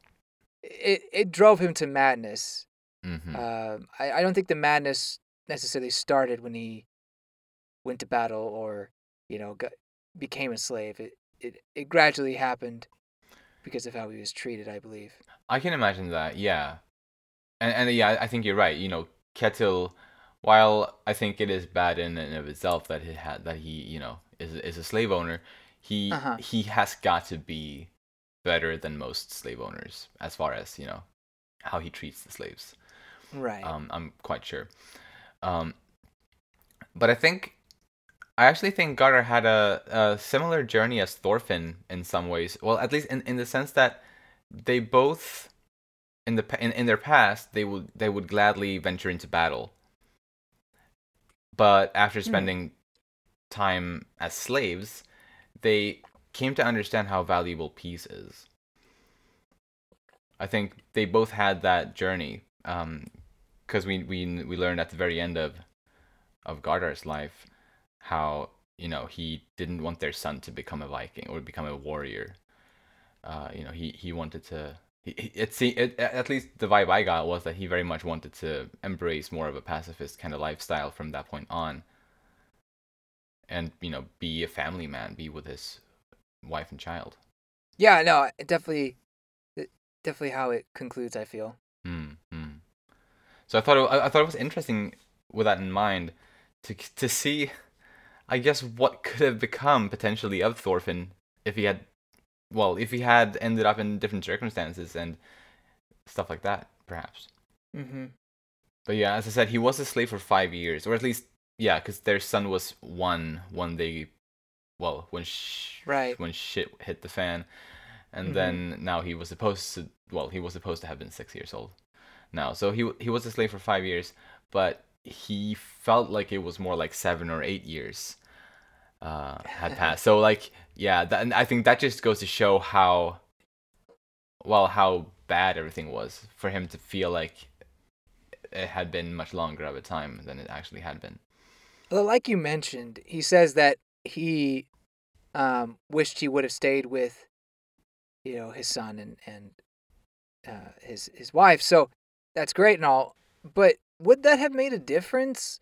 it it drove him to madness. hmm Um, I, I don't think the madness necessarily started when he went to battle or you know got, became a slave. It, it it gradually happened because of how he was treated, I believe. I can imagine that, yeah. And and yeah, I think you're right. You know, Ketil, while I think it is bad in and of itself that he had that he, you know, is is a slave owner, he Uh-huh. he has got to be better than most slave owners as far as, you know, how he treats the slaves. Right. Um, I'm quite sure. Um, but I think I actually think Gardar had a, a similar journey as Thorfinn in some ways. Well, at least in, in the sense that they both in the in, in their past they would they would gladly venture into battle. But after spending time as slaves, they came to understand how valuable peace is. I think they both had that journey because we, we we learned at the very end of of Gardar's life how you know he didn't want their son to become a Viking or become a warrior. Uh, you know he he wanted to. He, it, see, it at least the vibe I got was that he very much wanted to embrace more of a pacifist kind of lifestyle from that point on, and you know be a family man, be with his wife and child. yeah. No. Definitely. Definitely how it concludes. I feel. Mm, mm. So I thought it, I I thought it was interesting with that in mind to to see, I guess what could have become potentially of Thorfinn if he had, well, if he had ended up in different circumstances and stuff like that, perhaps. Mm-hmm. But yeah, as I said, he was a slave for five years, or at least yeah, because their son was one when they, well, when sh- Right. when shit hit the fan, and Mhm. then now he was supposed to, well, he was supposed to have been six years old, now. So he he was a slave for five years, but he felt like it was more like seven or eight years uh, had passed. So like yeah, that, and I think that just goes to show how, well, how bad everything was for him to feel like it had been much longer of a time than it actually had been. Well, like you mentioned, he says that he um, wished he would have stayed with, you know, his son and and uh, his his wife. So that's great and all, but would that have made a difference?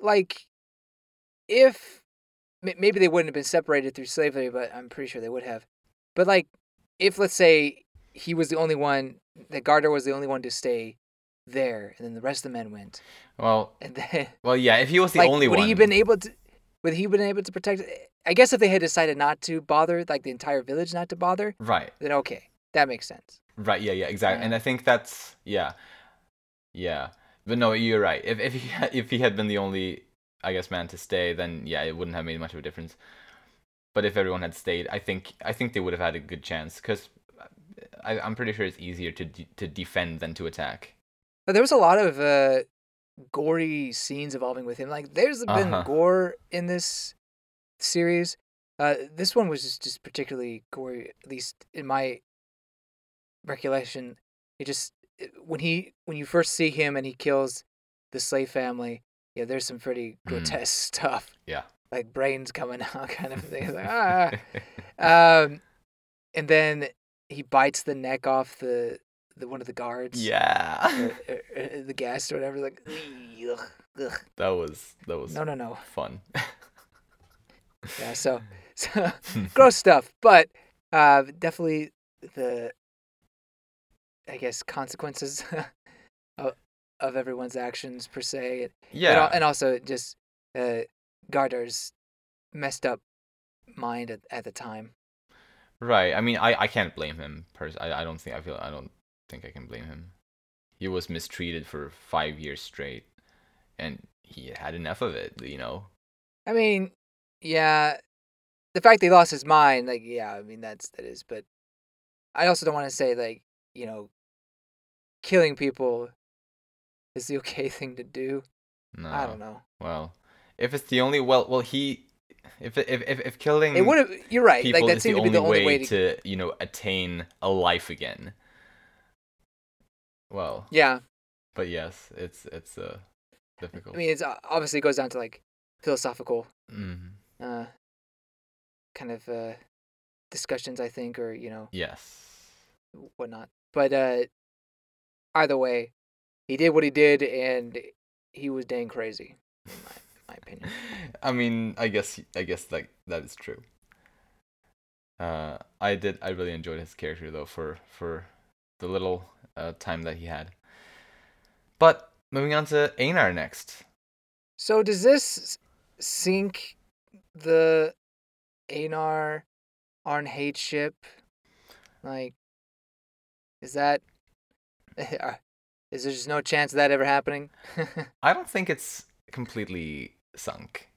Like, if maybe they wouldn't have been separated through slavery, but I'm pretty sure they would have. But like, if let's say he was the only one, that Gardar was the only one to stay there, and then the rest of the men went, Well, and then well, yeah. If he was the like, only would one, he been able to? Would he been able to protect? I guess if they had decided not to bother, like the entire village not to bother, right, then okay, that makes sense. right, yeah, yeah, exactly. Yeah. And I think that's yeah, yeah. But no, you're right. If if he had, if he had been the only, I guess, man to stay, then yeah, it wouldn't have made much of a difference. But if everyone had stayed, I think I think they would have had a good chance because I'm pretty sure it's easier to de- to defend than to attack. But there was a lot of uh, gory scenes evolving with him. Like there's been Uh-huh. gore in this series. Uh, this one was just, just particularly gory, at least in my recollection. It just when he when you first see him and he kills the slave family, yeah, there's some pretty Mm. grotesque stuff, Yeah. like brains coming out, kind of thing. It's like, ah. Um, and then he bites the neck off the, the one of the guards. yeah. Or, or- or the guest or whatever. Like, ugh, ugh. that was that was no, no, no. fun. Yeah, so, so gross stuff, but uh, definitely the, I guess, consequences of, of everyone's actions per se. And, yeah. and also just uh, Gardar's messed up mind at, at the time. Right. I mean, I, I can't blame him. Pers- I, I don't think I feel I don't think I can blame him. He was mistreated for five years straight, and he had enough of it. You know. I mean, yeah, the fact that he lost his mind, like, yeah, I mean, that's that is, but I also don't want to say like, you know, killing people is the okay thing to do. No. I don't know. Well, if it's the only well, well he, if if if, if killing It would have. You're right. Like that seemed to only, be the only way, way to. to you know attain a life again. Well, Yeah, but yes, it's it's uh difficult. I mean, it's uh, obviously goes down to like philosophical, Mhm. uh, kind of uh, discussions, I think, or you know, Yes. whatnot. But uh, either way, he did what he did, and he was dang crazy, in my, in my opinion. I mean, I guess I guess like that is true. Uh, I did. I really enjoyed his character though for for the little uh, time that he had. But moving on to Einar next. So does this sink the Einar Arnheid ship? Like, is that is there just no chance of that ever happening? I don't think it's completely sunk.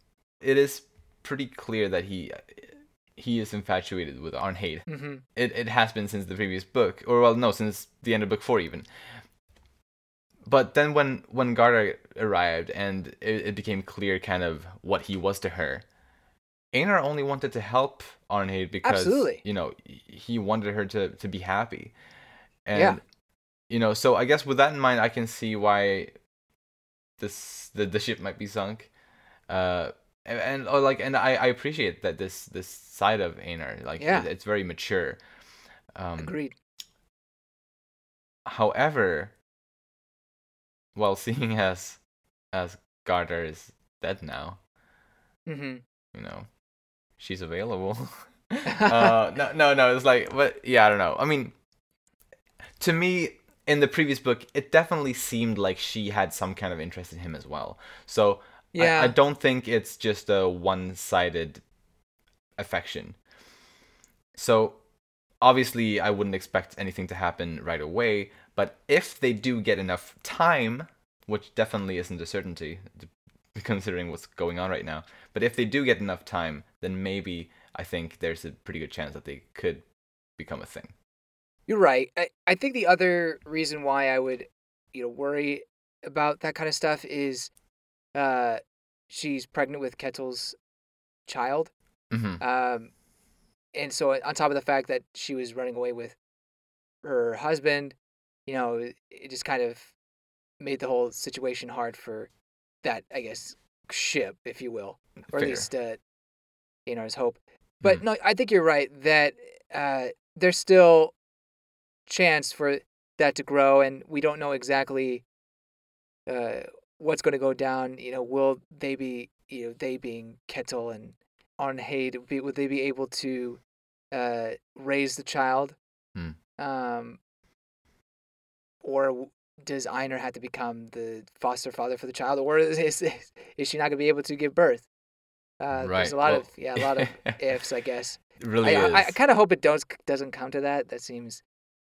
It is pretty clear that he he is infatuated with Arnheid. hmm It it has been since the previous book, or well, no, since the end of book four even. But then when when Gardar arrived and it, it became clear kind of what he was to her, Einar only wanted to help Arnheid because Absolutely. you know he wanted her to to be happy, and Yeah. You know so I guess with that in mind, I can see why this the the ship might be sunk. Uh, and, and oh, like and I, I appreciate that this this side of Einar like Yeah. it- it's very mature. Um, Agreed. however, well, seeing as as Gardar is dead now, hmm you know, she's available. uh, no, no, no. It's like, but yeah, I don't know. I mean, to me, in the previous book, it definitely seemed like she had some kind of interest in him as well. So yeah. I, I don't think it's just a one-sided affection. So obviously, I wouldn't expect anything to happen right away. But if they do get enough time, which definitely isn't a certainty, considering what's going on right now. But if they do get enough time, then maybe I think there's a pretty good chance that they could become a thing. You're right. I, I think the other reason why I would, you know, worry about that kind of stuff is uh she's pregnant with Ketil's child. hmm Um and so on top of the fact that she was running away with her husband, you know, it- just kind of made the whole situation hard for that, I guess, ship, if you will, or Fair. at least uh, you know, his hope. But Mhm. no, I think you're right that uh, there's still chance for that to grow, and we don't know exactly uh, what's going to go down. You know, will they be, you know, they being Ketil and Arnheid, be, would they be able to uh, raise the child? Hmm. Um, or does Einar have to become the foster father for the child, or is is, is she not going to be able to give birth? Uh, There's a lot well- of yeah, a lot of ifs, I guess. It really I, is. I, I kind of hope it does doesn't come to that. That seems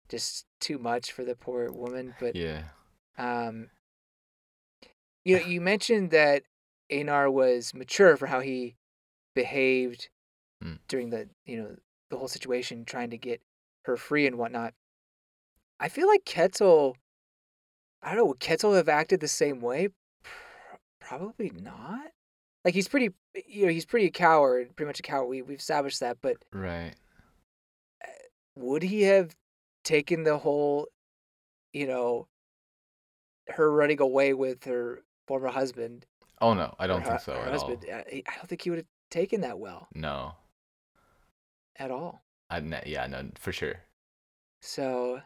just too much for the poor woman. But yeah. um, you know, you mentioned that Einar was mature for how he behaved Mm. during the you know the whole situation, trying to get her free and whatnot. I feel like Ketil. I don't know. Would Ketil have acted the same way? Probably not. Like he's pretty, you know, he's pretty a coward, pretty much a coward. We we've established that, but Right. would he have taken the whole, you know, her running away with her former husband. Oh no, I don't her, think so at husband. all. uh, I don't think he would have taken that well No, at all. I yeah, no, for sure. So,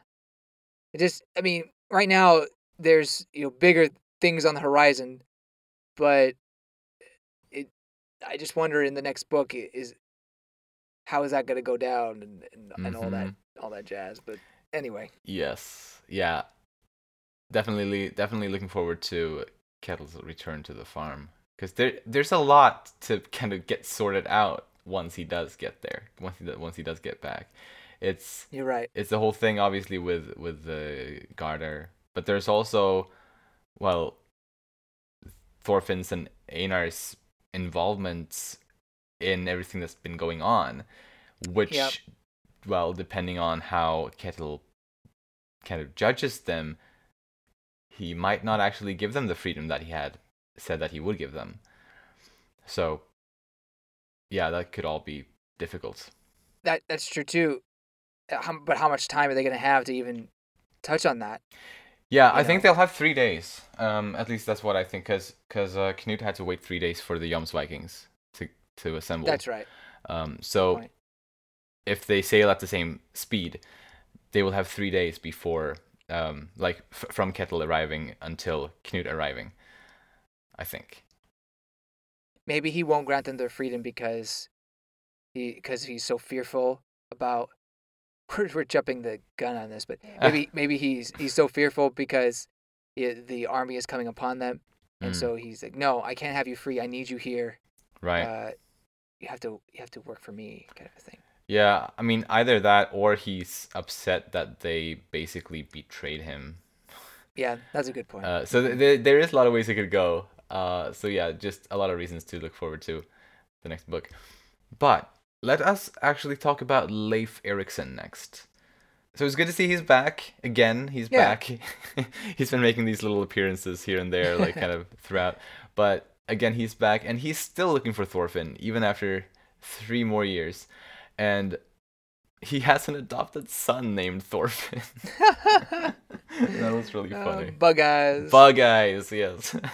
it just, I mean, right now there's you know bigger things on the horizon, but it, I just wonder in the next book is how is that going to go down and and, and all that Mhm. all that jazz. But anyway, Yes, yeah, definitely, definitely looking forward to Ketil's return to the farm because there, there's a lot to kind of get sorted out once he does get there. Once he, once he does get back, it's you're right. it's the whole thing obviously with with the Gardar, but there's also well Thorfinn's and Einar's involvements in everything that's been going on, which Yep. well depending on how Ketil kind of judges them, he might not actually give them the freedom that he had said that he would give them. So yeah, that could all be difficult. That that's true too. Uh, How, but how much time are they going to have to even touch on that? Yeah, I think they'll have three days. Um, at least that's what I think, because because uh, Knut had to wait three days for the Jomsvikings to assemble. That's right. Um, so if they sail at the same speed, they will have three days before, um, like f- from Ketil arriving until Knut arriving. I think. Maybe he won't grant them their freedom because he because he's so fearful about. We're, we're jumping the gun on this, but maybe maybe he's he's so fearful because the, the army is coming upon them, and Mm, so he's like, "No, I can't have you free. I need you here. right. Uh, you have to you have to work for me," kind of a thing. yeah, I mean either that or he's upset that they basically betrayed him. Yeah, that's a good point. Uh, so th- th- there is a lot of ways it could go. Uh, so yeah, just a lot of reasons to look forward to the next book. But let us actually talk about Leif Erikson next. So it's good to see he's back again. He's Yeah. back. he's been making these little appearances here and there, like kind of throughout. But again, he's back, and he's still looking for Thorfinn even after three more years, and he has an adopted son named Thorfinn. that was really Uh, funny. bug eyes. Bug eyes, yes.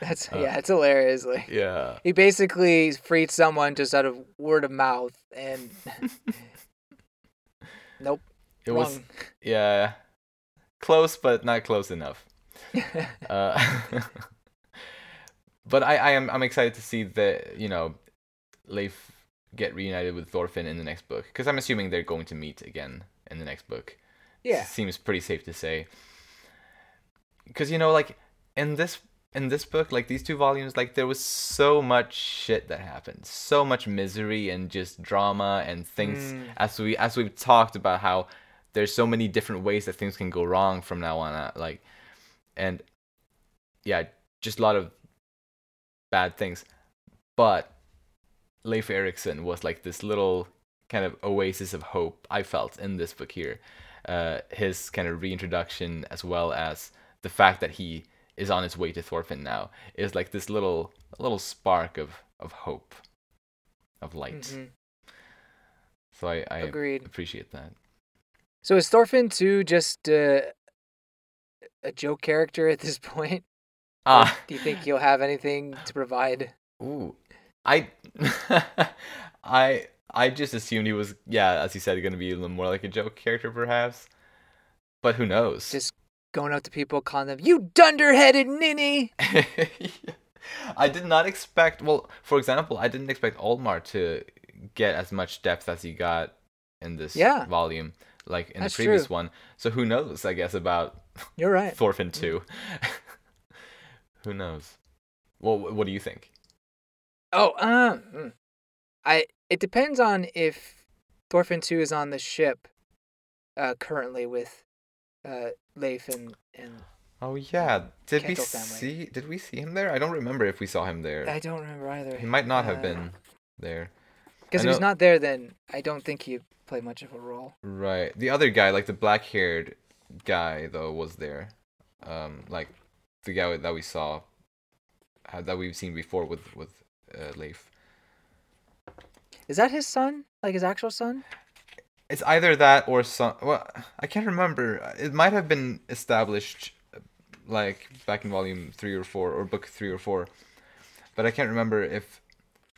That's Uh, yeah, it's hilarious. Like yeah. he basically freed someone just out of word of mouth, and nope, It was yeah. Close but not close enough. Uh, but I, I am I'm excited to see the you know Leif get reunited with Thorfinn in the next book because I'm assuming they're going to meet again in the next book. yeah, seems pretty safe to say. Because you know, like in this in this book, like these two volumes, like there was so much shit that happened, so much misery and just drama and things. Mm. As we as we've talked about how there's so many different ways that things can go wrong from now on, uh, like, and yeah, just a lot of bad things. But Leif Erikson was like this little kind of oasis of hope I felt in this book here. Uh, his kind of reintroduction, as well as the fact that he is on his way to Thorfinn now, is like this little little spark of of hope, of light. Mhm. So I, I agreed. appreciate that. So is Thorfinn too just uh, a joke character at this point? Ah, do you think he'll have anything to provide? ooh, I, I, I just assumed he was, yeah, as you said, going to be a little more like a joke character, perhaps. But who knows? Just going up to people, calling them "you dunderheaded ninny." I did not expect. Well, for example, I didn't expect Olmar to get as much depth as he got in this Yeah. volume, like in That's the previous true. one. So who knows? I guess about You're right. Thorfinn too. who knows? Well, what do you think? Oh, um. I. It depends on if Thorfinn two is on the ship, uh, currently with, uh, Leif and and Oh yeah, did we family. see? Did we see him there? I don't remember if we saw him there. I don't remember either. He might not have Uh, been there. Because if he's not there, then I don't think he'd play much of a role. Right. The other guy, like the black-haired guy, though, was there. Um, like the guy that we saw, uh, that we've seen before with with uh, Leif. Is that his son? Like his actual son? it's either that or some. Well, I can't remember. It might have been established, like back in volume three or four, or book three or four, but I can't remember if.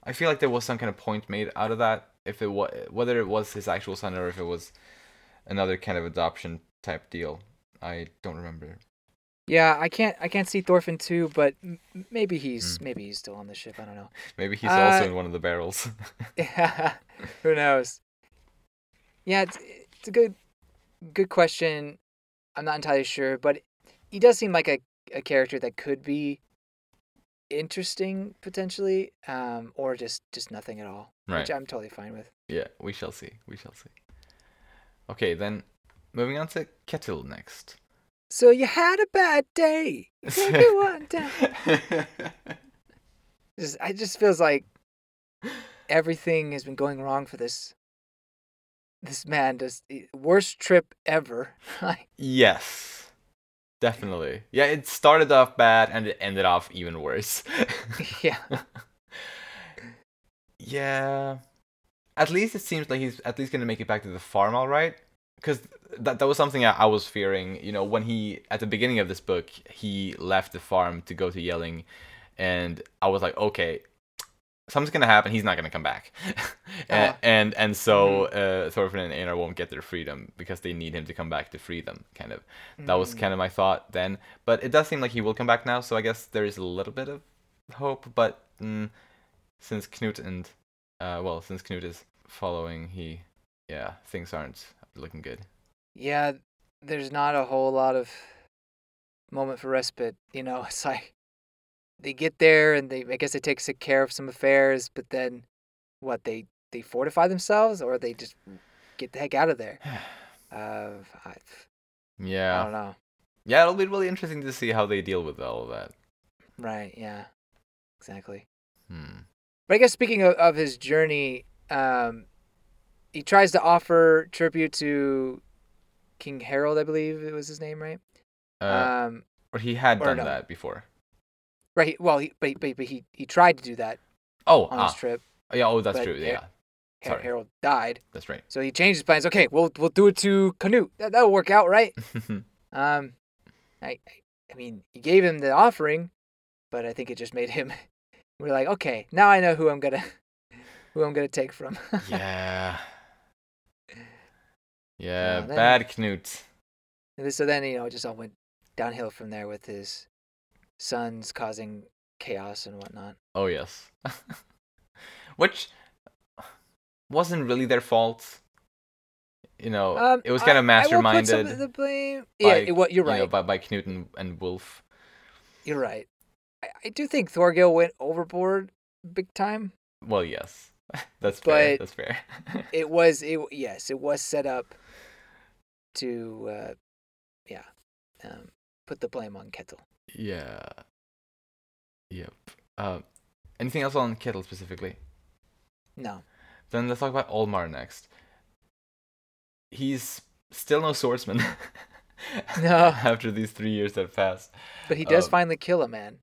I feel like there was some kind of point made out of that. If it was whether it was his actual son or if it was another kind of adoption type deal, I don't remember. Yeah, I can't I can't see Thorfinn too, but m- maybe he's maybe he's still on the ship. I don't know. Maybe he's Uh, also in one of the barrels. Yeah, who knows? Yeah, it's, it's a good good question. I'm not entirely sure, but he does seem like a, a character that could be interesting potentially, um, or just just nothing at all, right. which I'm totally fine with. Yeah, we shall see. We shall see. Okay, then moving on to Ketil next. So you had a bad day. Take it one day. Just, I just feels like everything has been going wrong for this this man. Just worst trip ever. Yes, definitely. Yeah, it started off bad and it ended off even worse. yeah. yeah. At least it seems like he's at least gonna make it back to the farm, all right. Because that that was something I, I was fearing. You know, when he at the beginning of this book, he left the farm to go to Jelling, and I was like, okay, something's gonna happen. He's not gonna come back, and, Uh-huh. and and so uh, Thorfinn and Einar won't get their freedom because they need him to come back to free them. Kind of. That was Mm. kind of my thought then, but it does seem like he will come back now. So I guess there is a little bit of hope. But mm, since Knut and uh, well, since Knut is following, he yeah, things aren't looking good. Yeah, there's not a whole lot of moment for respite. You know, it's like they get there and they, I guess, they take care of some affairs, but then what? They they fortify themselves or they just get the heck out of there. Uh, I, yeah, I don't know. yeah, it'll be really interesting to see how they deal with all of that. Right? Yeah, exactly. Hmm. But I guess speaking of, of his journey, um, he tries to offer tribute to King Harold, I believe it was his name, right? Uh, um, or he had or done no. that before. Right. Well, he, but, but, but he he tried to do that Oh, on ah, his trip. yeah. Oh, that's true. Yeah, Har- Sorry. Harold died, that's right. so he changed his plans. Okay, we'll we'll do it to Canute. That that'll work out, right? Um, I I- mean, he gave him the offering, but I think it just made him. We're like, okay, now I know who I'm gonna who I'm gonna take from. yeah. Yeah, then- bad Knut. And so then you know it just all went downhill from there with his sons causing chaos and whatnot. Oh yes. Which wasn't really their fault. You know, Um, it was kind of I will put some masterminded. the blame. by, Yeah, it, what you're you right. know, by, by Knut and, and Wolf. You're right. I, I do think Thorgil went overboard big time. Well, yes. That's fair. But- That's fair. It was it yes, it was set up to uh yeah. Um put the blame on Ketil. Yeah. Yep. Uh, anything else on Ketil specifically? No. Then let's talk about Olmar next. He's still no swordsman. No. After these three years that passed. But he does Um, finally kill a man.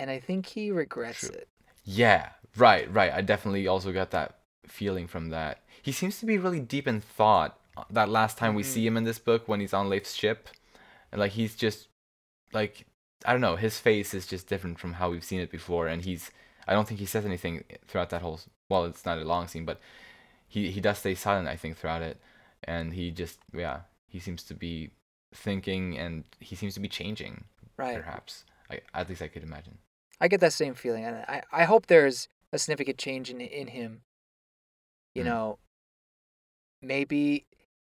And I think he regrets True. it. Yeah, right, right. I definitely also got that feeling from that. He seems to be really deep in thought. uh, That last time we Mhm. see him in this book when he's on Leif's ship, and like he's just like I don't know, his face is just different from how we've seen it before, and he's I don't think he says anything throughout that whole. Well, it's not a long scene, but he he does stay silent. I think throughout it, and he just yeah he seems to be thinking and he seems to be changing Right. perhaps. I, at least I could imagine. I get that same feeling, and I, I hope there's a significant change in in him. You Mm. know, maybe,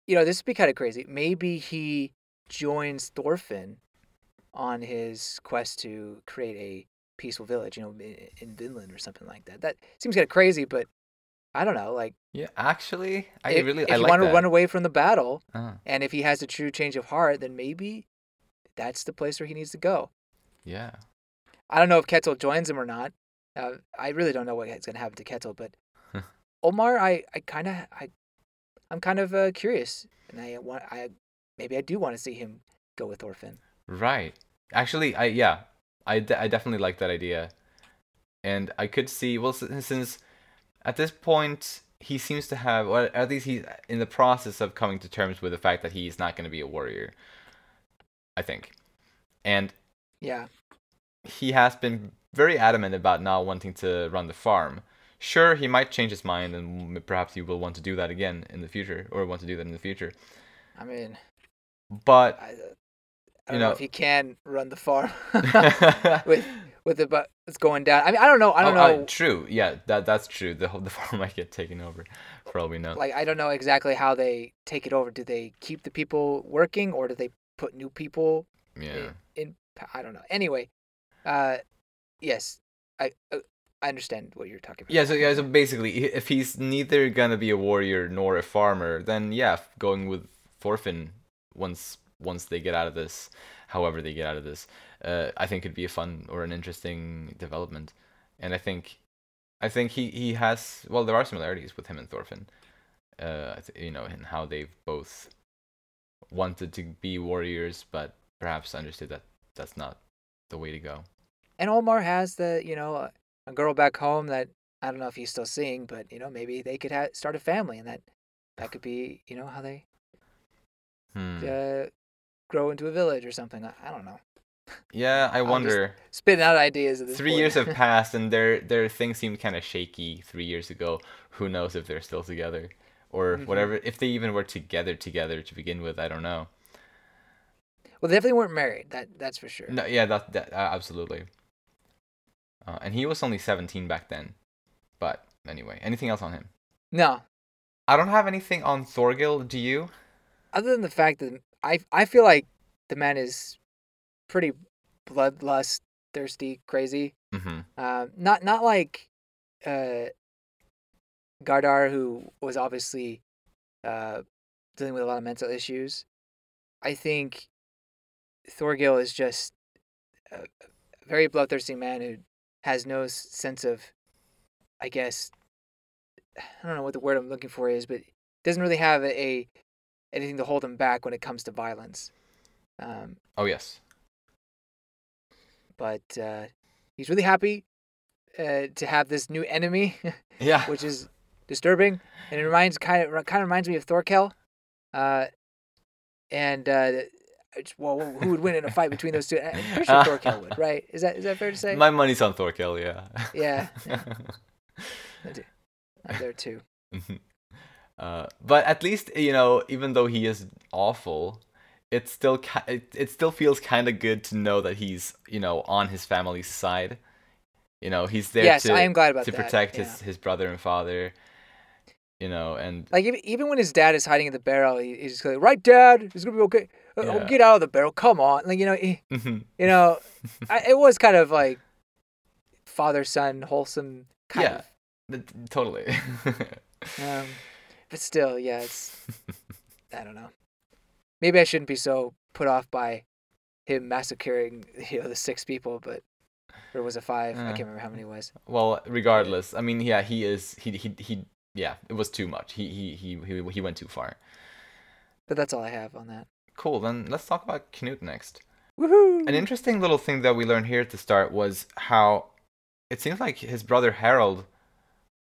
you know, this would be kind of crazy. Maybe he joins Thorfinn on his quest to create a peaceful village, you know, in Vinland or something like that. That seems kind of crazy, but I don't know. Like, Yeah, actually, I if, really if I you like want that. to run away from the battle, Uh, and if he has a true change of heart, then maybe that's the place where he needs to go. yeah. I don't know if Ketil joins him or not. Uh, I really don't know what's going to happen to Ketil, but Olmar, I, I kind of, I, I'm kind of uh, curious, and I want, I maybe I do want to see him go with Orphan. Right. Actually, I yeah, I, de- I definitely like that idea, and I could see well since at this point he seems to have, or at least he's in the process of coming to terms with the fact that he's not going to be a warrior. I think, and Yeah. he has been very adamant about not wanting to run the farm. Sure, he might change his mind, and perhaps he will want to do that again in the future, or want to do that in the future. I mean, But I, uh, I don't You know, know- if he can run the farm with with the but it's going down. I mean, I don't know. I don't Oh, uh, know. true. Yeah, that that's true. The whole- the farm might get taken over, for all we know. like I don't know exactly how they take it over. Do they keep the people working or do they put new people yeah. in? I don't know. Anyway, uh, yes, I uh, I understand what you're talking about. Yeah, so yeah, so basically, if he's neither gonna be a warrior nor a farmer, then yeah, going with Thorfinn once once they get out of this, however they get out of this, uh, I think could be a fun or an interesting development, and I think, I think he he has well, there are similarities with him and Thorfinn, uh, you know, in how they've both wanted to be warriors, but perhaps understood that that's not the way to go. And Olmar has the you know a, a girl back home that I don't know if he's still seeing, but you know maybe they could ha- start a family and that that could be you know how they Hmm. uh, grow into a village or something. I, I don't know. Yeah, I wonder. Spitting out ideas three point. years have passed and their their things seemed kind of shaky three years ago who knows if they're still together or Mhm. whatever if they even were together together to begin with i don't know well, they definitely weren't married. That that's for sure. no yeah that, that uh, absolutely uh, and he was only 17 back then but anyway anything else on him No, i don't have anything on thorgil do you other than the fact that I I feel like the man is pretty bloodlust, thirsty, crazy. mm-hmm. Uh, not not like uh, Gardar, who was obviously uh, dealing with a lot of mental issues. I think Thorgil is just a very bloodthirsty man who has no sense of, I guess, I don't know what the word I'm looking for is, but doesn't really have a, a anything to hold him back when it comes to violence. Um, oh yes but uh, he's really happy uh, to have this new enemy, yeah which is disturbing, and it reminds kind of kind of reminds me of Thorkel. Uh, and uh, well, who would win in a fight between those two? I'm pretty sure Thorkel would, right? Is that is that fair to say? my money's on thorkel yeah Yeah. I'm there too. Uh, but at least you know, even though he is awful, it still ki- it, it still feels kind of good to know that he's you know on his family's side. You know, he's there yes, to I am glad about to that. protect yeah. his his brother and father. You know, and Like even, even when his dad is hiding in the barrel, he, he's just like, "Right, Dad, it's gonna be okay. Uh, oh, get out of the barrel. Come on." Like you know, he, Mhm. you know, I, it was kind of like father son wholesome kind Yeah. Th- totally. Um, but still, yeah, it's I don't know. Maybe I shouldn't be so put off by him massacring you know the six people, but or was it five? I Uh. can't remember how many it was. well, regardless, I mean, yeah, he is. He he he. Yeah, it was too much. He he he he, he went too far. But that's all I have on that. Cool. Then let's talk about Knut next. Woohoo! An interesting little thing that we learned here at the start was how it seems like his brother Harold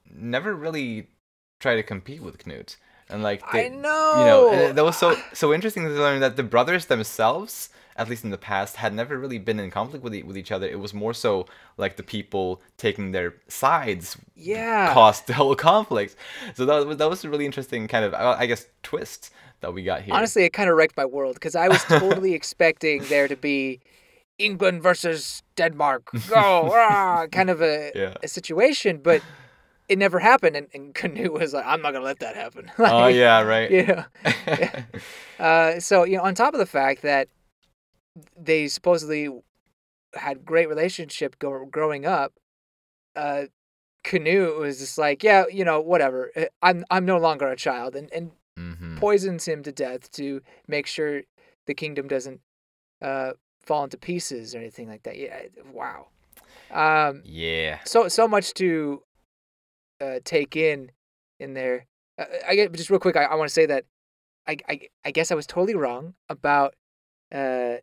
never really tried to compete with Knut, and like they, I know. you know, and that was so so interesting to learn that the brothers themselves, at least in the past, had never really been in conflict with e- with each other. It was more so like the people taking their sides Yeah. caused the whole conflict. So that was, that was a really interesting kind of I guess twist that we got here. Honestly, it kind of wrecked my world because I was totally expecting there to be England versus Denmark, go, rah, kind of a, Yeah. a situation, but it never happened. And, and Canute was like, I'm not going to let that happen. oh yeah, right. Yeah. know? Uh, so, you know, on top of the fact that they supposedly had great relationship go- growing up, uh, Canute was just like, yeah, you know, whatever. Uh, I'm I'm no longer a child, and and hmm poisons him to death to make sure the kingdom doesn't uh, fall into pieces or anything like that. Yeah, wow. Um, Yeah. so so much to uh, take in in there. Uh, I get just real quick. I, I want to say that I, I I guess I was totally wrong about uh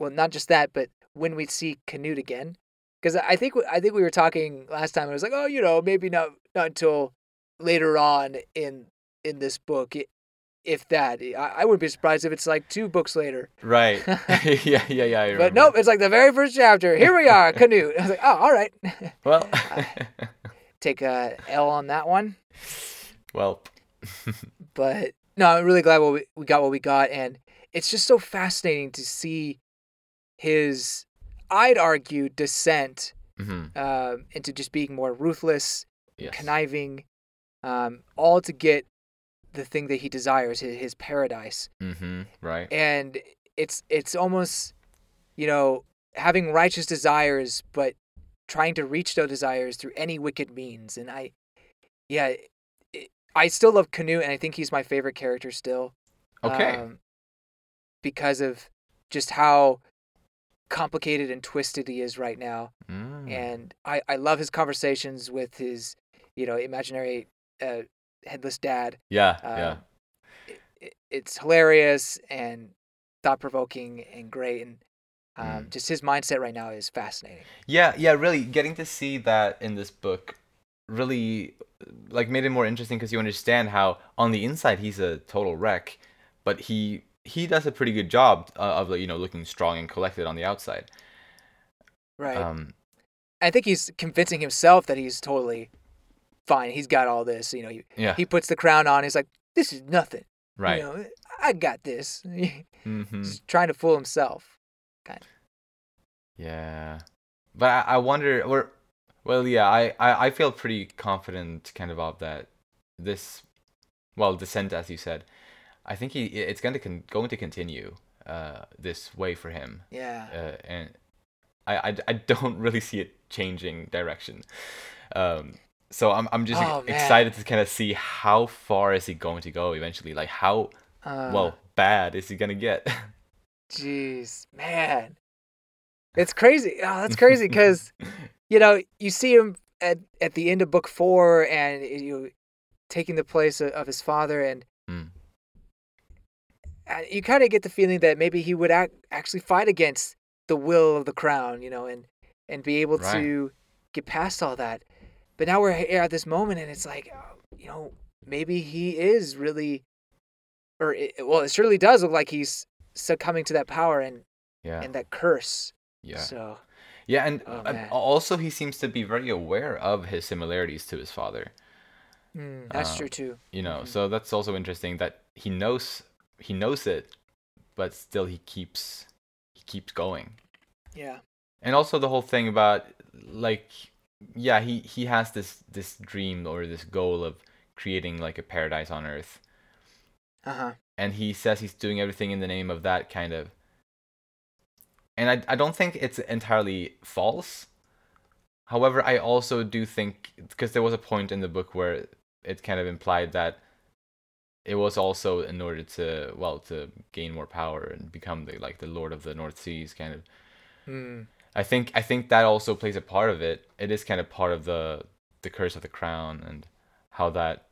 well not just that but when we see Canute again because I think I think we were talking last time. I was like oh you know maybe not not until later on in in this book, if that. I, I would be surprised if it's like two books later. Right. yeah, yeah, yeah. I But nope, it's like the very first chapter. Here we are, Canute. I was like, oh, all right. Well, Take a L on that one. well. But no, I'm really glad what we, we got what we got, and it's just so fascinating to see his, I'd argue, descent hmm um, into just being more ruthless, Yes. conniving, um, all to get the thing that he desires, his, his paradise. hmm Right. And it's it's almost, you know, having righteous desires, but trying to reach those desires through any wicked means. And I, yeah, it, I still love Canute, and I think he's my favorite character still. Okay. um, because of just how complicated and twisted he is right now Mm. and I, I love his conversations with his you know imaginary uh, headless dad yeah. yeah. um, it, it's hilarious and thought-provoking and great and um, Mm. just his mindset right now is fascinating. Yeah, yeah, really getting to see that in this book really like made it more interesting because you understand how on the inside he's a total wreck, but he he does a pretty good job uh, of like, you know looking strong and collected on the outside. right. Um, i think he's convincing himself that he's totally fine. He's got all this you know he, yeah, he puts the crown on he's like this is nothing. Right. you know i got this. Hmm he's trying to fool himself Yeah, but I, I wonder. Or, well, yeah, I, I I feel pretty confident, kind of, of that this, well, descent, as you said. I think he it's going to con- going to continue uh this way for him. yeah uh, and I, I, I don't really see it changing direction. Um, so I'm I'm just Oh, man. excited to kind of see how far is he going to go eventually. Like how Uh, well bad is he gonna get? Jeez, man, it's crazy. Oh, that's crazy because you know you see him at at the end of book four, and you taking the place of, of his father, and Mm. and you kind of get the feeling that maybe he would act, actually fight against the will of the crown, you know, and and be able Right. to get past all that. But now we're here at this moment, and it's like, oh, you know, maybe he is really, or it, well, it surely does look like he's succumbing to that power and yeah, and that curse. yeah, So yeah, and Oh, uh, also he seems to be very aware of his similarities to his father. mm, that's Um, true too. You know, Mhm. so that's also interesting that he knows he knows it, but still he keeps he keeps going. Yeah. and also the whole thing about like yeah he he has this this dream or this goal of creating like a paradise on earth Uh huh. And he says he's doing everything in the name of that kind of and i, I don't think it's entirely false however i also do think because there was a point in the book where it kind of implied that it was also in order to well to gain more power and become the like the lord of the north seas kind of Mm. I think I think that also plays a part of it. It is kind of part of the the curse of the crown and how that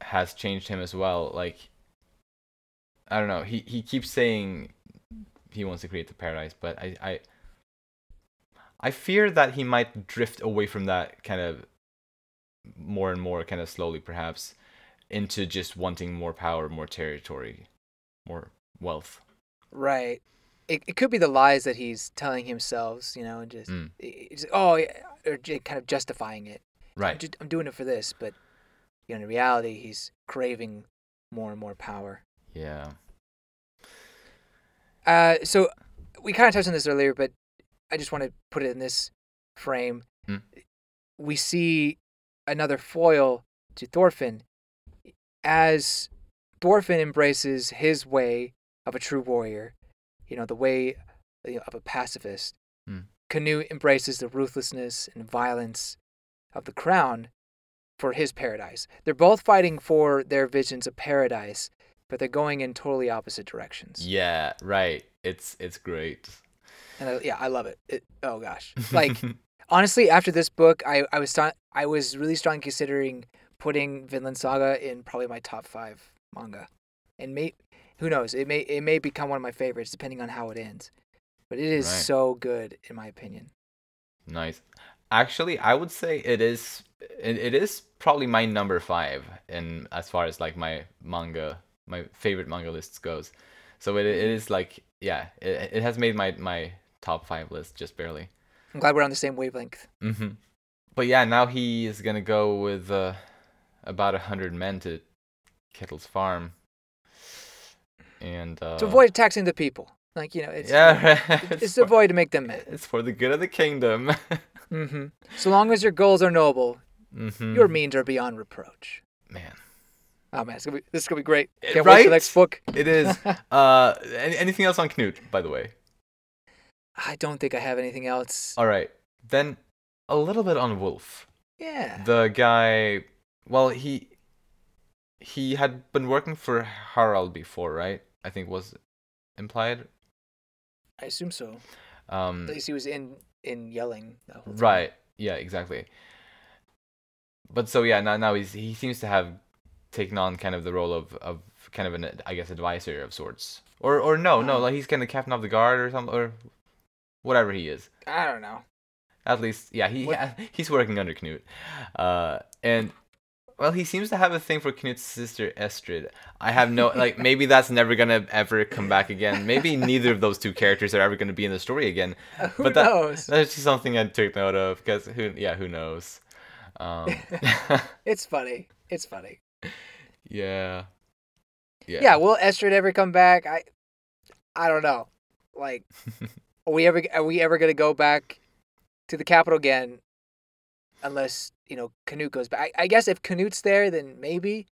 has changed him as well. Like I don't know. He he keeps saying he wants to create the paradise, but I I I fear that he might drift away from that kind of more and more kind of slowly perhaps into just wanting more power, more territory, more wealth. Right. It, it could be the lies that he's telling himself, you know, and just, Mm. oh, or kind of justifying it. I'm, Right. I'm doing it for this, but you know, in reality, he's craving more and more power. Yeah. Uh, so we kind of touched on this earlier, but I just want to put it in this frame. Mm. We see another foil to Thorfinn as Thorfinn embraces his way of a true warrior, you know, the way you know, of a pacifist. Mm. Canute embraces the ruthlessness and violence of the crown for his paradise. They're both fighting for their visions of paradise, but they're going in totally opposite directions. Yeah, right. It's it's great. And I, yeah, I love it. it. Oh gosh, like honestly, after this book, I I was sta- I was really strong considering putting Vinland Saga in probably my top five manga, and may who knows it may it may become one of my favorites depending on how it ends, but it is Right. so good in my opinion. nice. Actually, I would say it is it, it is probably my number five in as far as like my manga, my favorite manga lists goes. So it, it is like yeah, it, it has made my my top five list just barely. I'm glad we're on the same wavelength. hmm But yeah, now he is gonna go with uh, about a hundred men to Ketil's farm, and uh, To avoid taxing the people. Like, you know, it's yeah, right. it's to avoid to make them mad. it's for the good of the kingdom. hmm So long as your goals are noble, hmm your means are beyond reproach. man, Oh man, it's gonna be, this is gonna be great. Eh, Can't wait for the next book. it is. uh, any, anything else on Knut, by the way? I don't think I have anything else. All right, then a little bit on Wolf. Yeah. The guy, well, he he had been working for Harald before, right? I think was implied. I assume so. Um, At least he was in in Jelling. the whole time. Right. Yeah. Exactly. But so yeah, now now he's he seems to have taken on kind of the role of of kind of an I guess advisor of sorts, or or no no Oh. like he's kind of captain of the guard or something or whatever he is. I don't know. At least yeah he What- he's working under Knut, uh and. Well, he seems to have a thing for Knut's sister Estrid. I have no like maybe that's never gonna ever come back again. Maybe neither of those two characters are ever gonna be in the story again. Who But that- knows? That's just something I took note of because who yeah who knows. Um, it's funny. It's funny. yeah. Yeah. Yeah. Will Estrid ever come back? I I don't know. Like, are we ever are we ever gonna go back to the capital again? Unless you know Canute goes back. I, I guess if Canute's there, then maybe.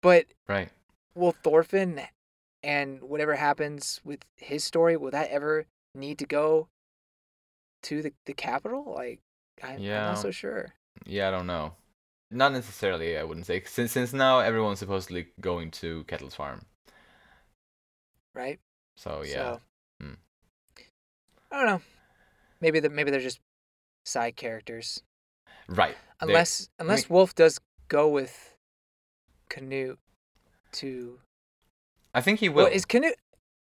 But Right. will Thorfinn and whatever happens with his story will that ever need to go to the the capital? Like, I, I'm not so sure. Yeah, I don't know. Not necessarily, I wouldn't say. Since since now everyone's supposedly going to Ketil's farm. Right. So yeah. So, Hmm. I don't know. Maybe the maybe they're just side characters. Right. Unless unless Wolf does go with Canute to I think he will. well, is Canute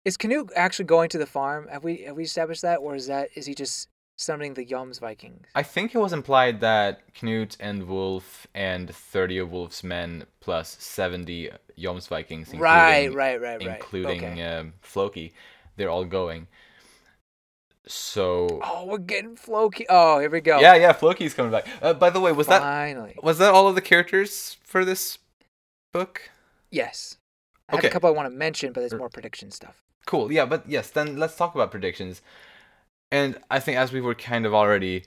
is Canute actually going to the farm? Have we have we established that, or is that is he just summoning the Jomsvikings? I think it was implied that Knut and Wolf and 30 of Wolf's men plus 70 Joms Vikings, including, Right, right, right, right. including okay. um, Floki, they're all going. So Oh, we're getting Floki. Oh, here we go. yeah, yeah, Floki's coming back. Uh, by the way, was that finally? was that all of the characters for this book? Yes. I have Okay. a couple I want to mention, but there's more prediction stuff. Cool. Yeah, but yes, then let's talk about predictions. And I think as we were kind of already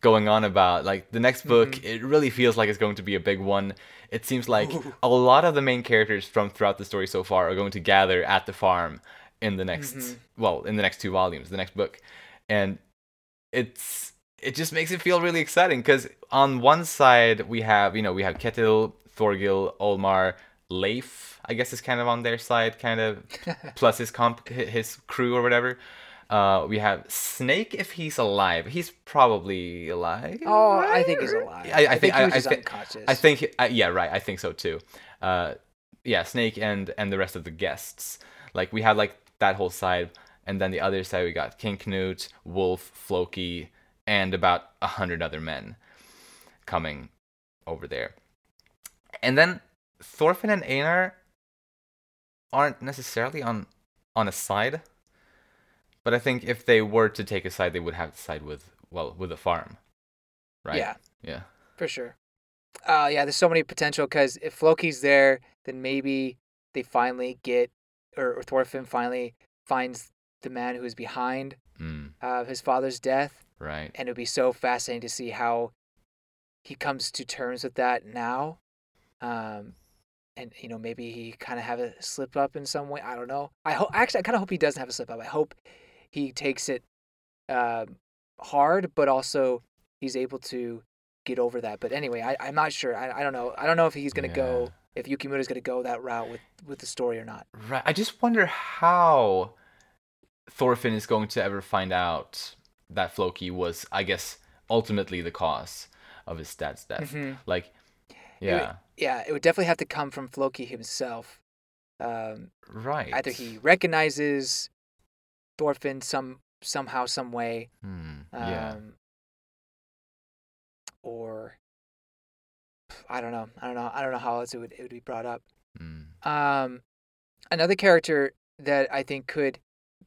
going on about like the next book, Mhm. it really feels like it's going to be a big one. It seems like Ooh. a lot of the main characters from throughout the story so far are going to gather at the farm in the next Mhm. well, in the next two volumes, the next book. And it's it just makes it feel really exciting cuz on one side we have, you know, we have Ketil, Thorgil, Olmar, Leif, I guess is kind of on their side kind of plus his comp his crew or whatever. Uh, we have Snake if he's alive. He's probably alive. Oh, I think he's alive. I, I, think he I, was I, just thi- unconscious. I think uh, yeah right. I think so too. Uh, yeah, Snake and and the rest of the guests. Like we have like that whole side, and then the other side we got King Knut, Wolf, Floki, and about a hundred other men coming over there. And then Thorfinn and Einar aren't necessarily on on a side, but I think if they were to take a side, they would have to side with well with the farm, right? Yeah, yeah, for sure. Uh, yeah, there's so many potential because if Floki's there, then maybe they finally get, or, or Thorfinn finally finds the man who is behind mm, uh, his father's death, right. and it would be so fascinating to see how he comes to terms with that now. Um, and you know maybe he kind of have a slip up in some way. I don't know. I hope actually I kind of hope he doesn't have a slip up. I hope he takes it um, hard, but also he's able to get over that. But anyway, I, I'm not sure. I, I don't know. I don't know if he's gonna go if Yukimura's gonna go that route with with the story or not. Right. I just wonder how Thorfinn is going to ever find out that Floki was, I guess, ultimately the cause of his dad's death. Mhm. Like, would- yeah, Yeah, it would definitely have to come from Floki himself. Um, right. either he recognizes Thorfinn some somehow, some way, Hmm, um, or I don't know. I don't know. I don't know how else it would it would be brought up. Mm. Um, another character that I think could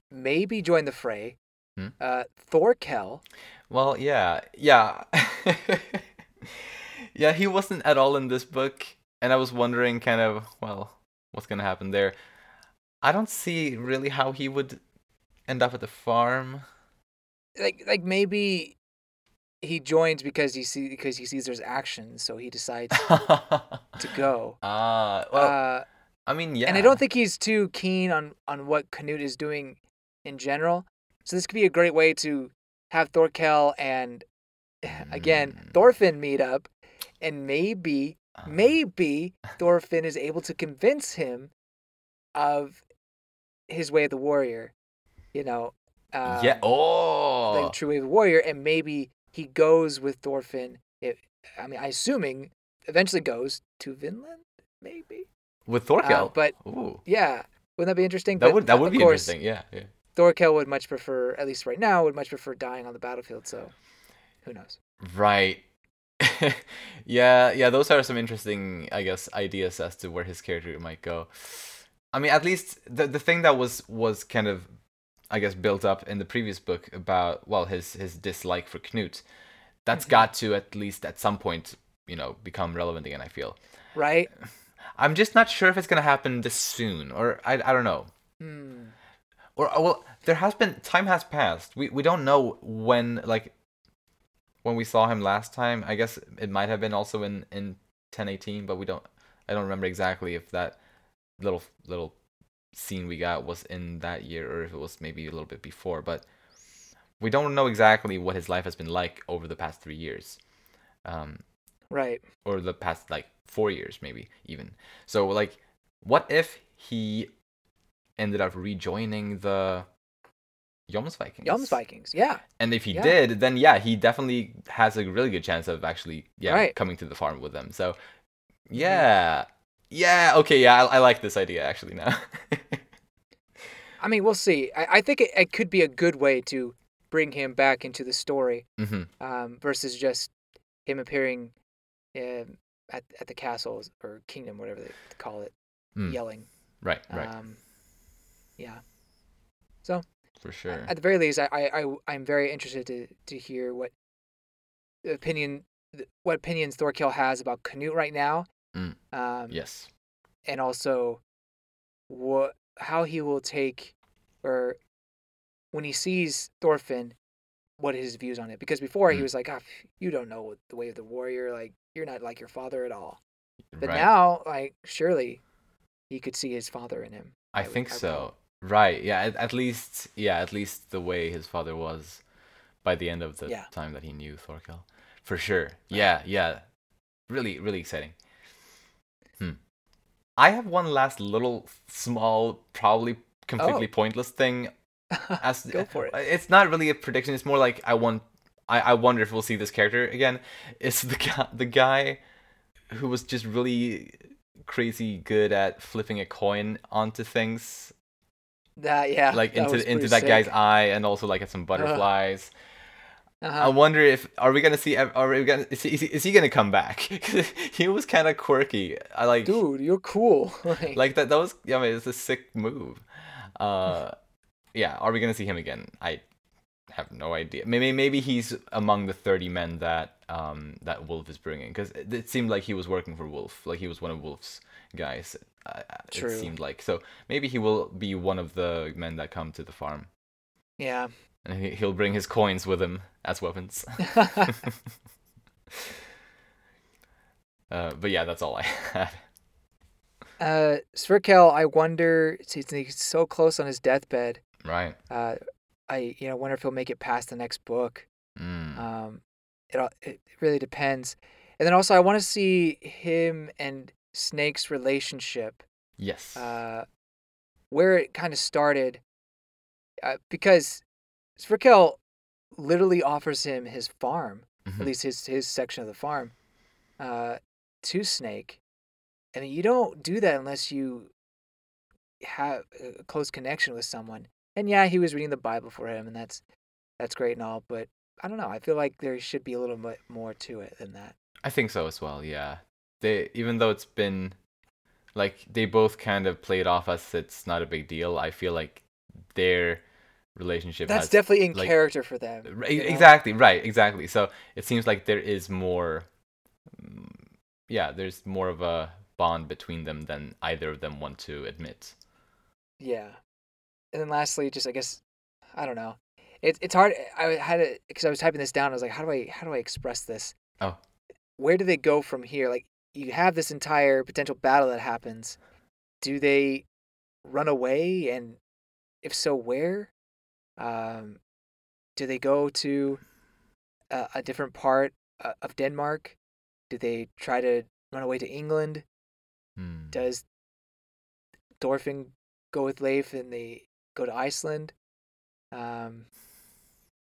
maybe join the fray, Hmm? uh, Thorkel. Well, yeah, yeah, yeah. He wasn't at all in this book, and I was wondering, kind of, well, what's gonna happen there? I don't see really how he would end up at the farm. Like like maybe he joins because he see because he sees there's action, so he decides to go. Ah, well, uh, I mean, yeah. And I don't think he's too keen on on what Canute is doing in general. So this could be a great way to have Thorkel and again Mm. Thorfinn meet up, and maybe Uh, maybe Thorfinn is able to convince him of his way of the warrior. You know, um, yeah. Oh. like the true way the warrior, and maybe he goes with Thorfinn. It, I mean, I assuming eventually goes to Vinland, maybe. With Uh, Thorkel. but Ooh. yeah, wouldn't that be interesting? That But, would that would be course, interesting. Yeah. Yeah. Thorkel would much prefer, at least right now, would much prefer dying on the battlefield. So, who knows? Right. yeah, yeah, those are some interesting, I guess, ideas as to where his character might go. I mean, at least the the thing that was was kind of I guess built up in the previous book about well, his his dislike for Knut. That's Mhm. got to at least at some point, you know, become relevant again, I feel. Right? I'm just not sure if it's going to happen this soon or I I don't know. Hmm. or uh, well there has been time has passed we we don't know when like when we saw him last time i guess it might have been also in in 1018 but we don't i don't remember exactly if that little little scene we got was in that year or if it was maybe a little bit before but we don't know exactly what his life has been like over the past three years um Right. or the past like four years maybe even so like what if he ended up rejoining the Jomsvikings? Yums Vikings. Yeah. And if he Yeah. did, then yeah, he definitely has a really good chance of actually yeah Right. coming to the farm with them. So yeah, yeah, okay, yeah, I, I like this idea actually now. I mean, we'll see. I, I think it, it could be a good way to bring him back into the story hmm um, versus just him appearing um at, at the castle or kingdom, whatever they call it, Mm. Jelling. Right, right, Um, yeah. So, for sure. At the very least, I, I, I I'm very interested to, to hear what opinion what opinions Thorkel has about Canute right now. Mm. Um, yes. and also what how he will take or when he sees Thorfinn, what his views on it. Because before he Mm. was like, ah, you don't know the way of the warrior, like you're not like your father at all. But right. now, like surely he could see his father in him. I I think I so. Right. Yeah. At, at least. Yeah. At least the way his father was, by the end of the Yeah. time that he knew Thorkel, for sure. Yeah. Yeah. Really, really exciting. I have one last little small, probably completely Oh. pointless thing. As Go for it. It's not really a prediction. It's more like I want. I, I wonder if we'll see this character again. It's the guy, the guy who was just really crazy good at flipping a coin onto things That yeah, like that into into that guy's eye and also like at some butterflies i Uh-huh. wonder if are we gonna see are we gonna is he, is he, gonna come back? He was kind of quirky. I like Dude, you're cool. like, like that that was yeah I mean, it's a sick move. Uh yeah are we gonna see him again? I have no idea. Maybe maybe he's among the 30 men that um that wolf is bringing because it, it seemed like he was working for wolf. Like he was one of wolf's guys. Uh, True. it seemed like so maybe he will be one of the men that come to the farm. Yeah. and he- he'll bring his coins with him as weapons uh, but yeah that's all i had uh, Sverkel, I wonder. He's, he's so close on his deathbed. right Uh, I you know wonder if he'll make it past the next book. mm. Um, it all- it really depends. And then also, I want to see him and Snake's relationship, yes uh, where it kind of started, uh, because Sverkel literally offers him his farm, Mhm. at least his his section of the farm, uh, to Snake. I mean, you don't do that unless you have a close connection with someone. And yeah, he was reading the Bible for him, and that's that's great and all. But I don't know. I feel like there should be a little bit more to it than that. I think so as well. Yeah, they even though it's been like they both kind of played off as it's not a big deal. I feel like their relationship That's has definitely in like- character for them. Right, know? exactly right exactly so it seems like there is more mm, yeah there's more of a bond between them than either of them want to admit Yeah. And then lastly, just I guess I don't know. It's it's hard. I had it because I was typing this down. I was like, how do I how do I express this? Oh. Where do they go from here? Like you have this entire potential battle that happens. Do they run away? And if so, where? Um, do they go to a, a different part uh, of Denmark? Do they try to run away to England? Hmm. does Thorfinn go with Leif and they go to Iceland? Um,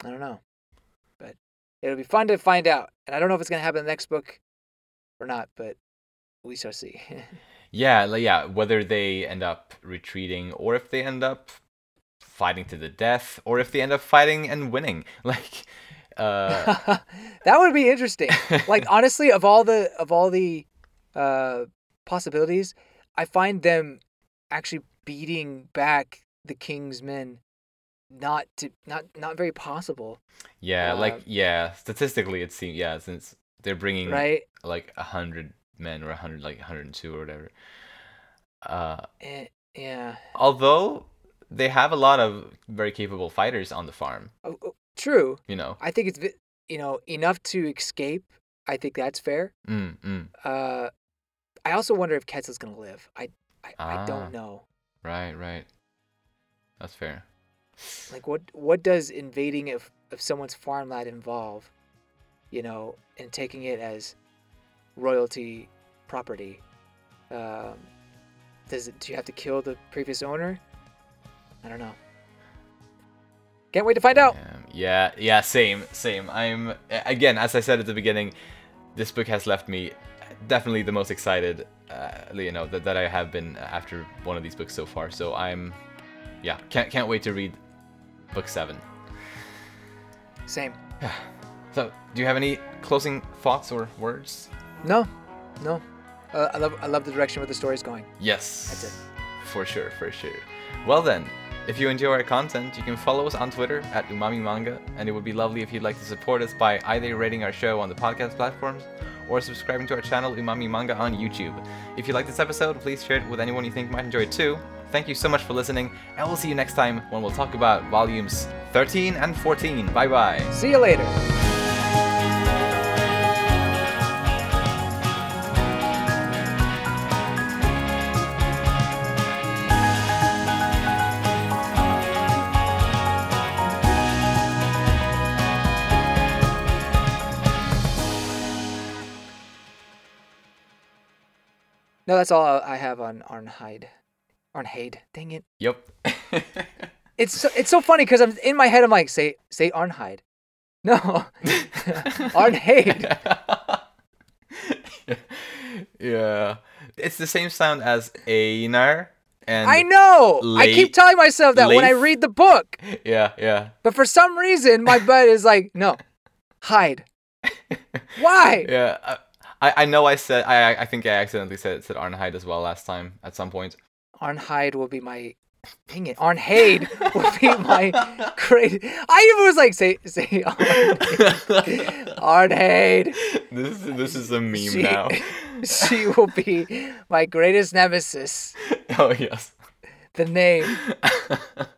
I don't know, but it'll be fun to find out. And I don't know if it's gonna happen in the next book or not, but we shall see. yeah yeah whether they end up retreating or if they end up fighting to the death or if they end up fighting and winning like uh that would be interesting. Like honestly, of all the of all the uh, possibilities, I find them actually beating back the king's men not to not not very possible, yeah uh, like yeah statistically it seems yeah since they're bringing right? like a hundred men or a hundred like 102 or whatever uh Eh, yeah. although they have a lot of very capable fighters on the farm Oh, oh, true. you know I think it's you know enough to escape. I think that's fair. mm, mm. Uh, I also wonder if Ketil's gonna live. I I, I Ah. don't know. right right that's fair Like what what does invading of of someone's farmland involve? You know, and taking it as royalty property. Um, does it? Do you have to kill the previous owner? I don't know. Can't wait to find out. Um, yeah yeah same same i'm again as i said at the beginning this book has left me definitely the most excited uh, you know that, that i have been after one of these books so far so i'm yeah can't can't wait to read book seven Same. so do you have any closing thoughts or words No, no. Uh, I love I love the direction where the story's going. Yes. That's it. For sure, for sure. Well then, if you enjoy our content, you can follow us on Twitter at Umami Manga, and it would be lovely if you'd like to support us by either rating our show on the podcast platforms or subscribing to our channel Umami Manga on YouTube. If you like this episode, please share it with anyone you think might enjoy it too. Thank you so much for listening, and we'll see you next time when we'll talk about volumes 13 and 14. Bye bye. See you later. No, that's all I have on Arnheid. Arnheid. Dang it. Yep. It's so, it's so funny because I'm in my head. I'm like, say say Arnheid. No, Arnheid. yeah. It's the same sound as Einar. And I know. I keep telling myself that when I read the book, Yeah, yeah. but for some reason my butt is like, no, hide. Why? Yeah. I, I know I said I I think I accidentally said said Arnheid as well last time at some point. Arnheid will be my. Dang it, Arnheid will be my great. I even was like, say say. Arnheid. this is this is a meme She- now. She will be my greatest nemesis. oh yes. The name.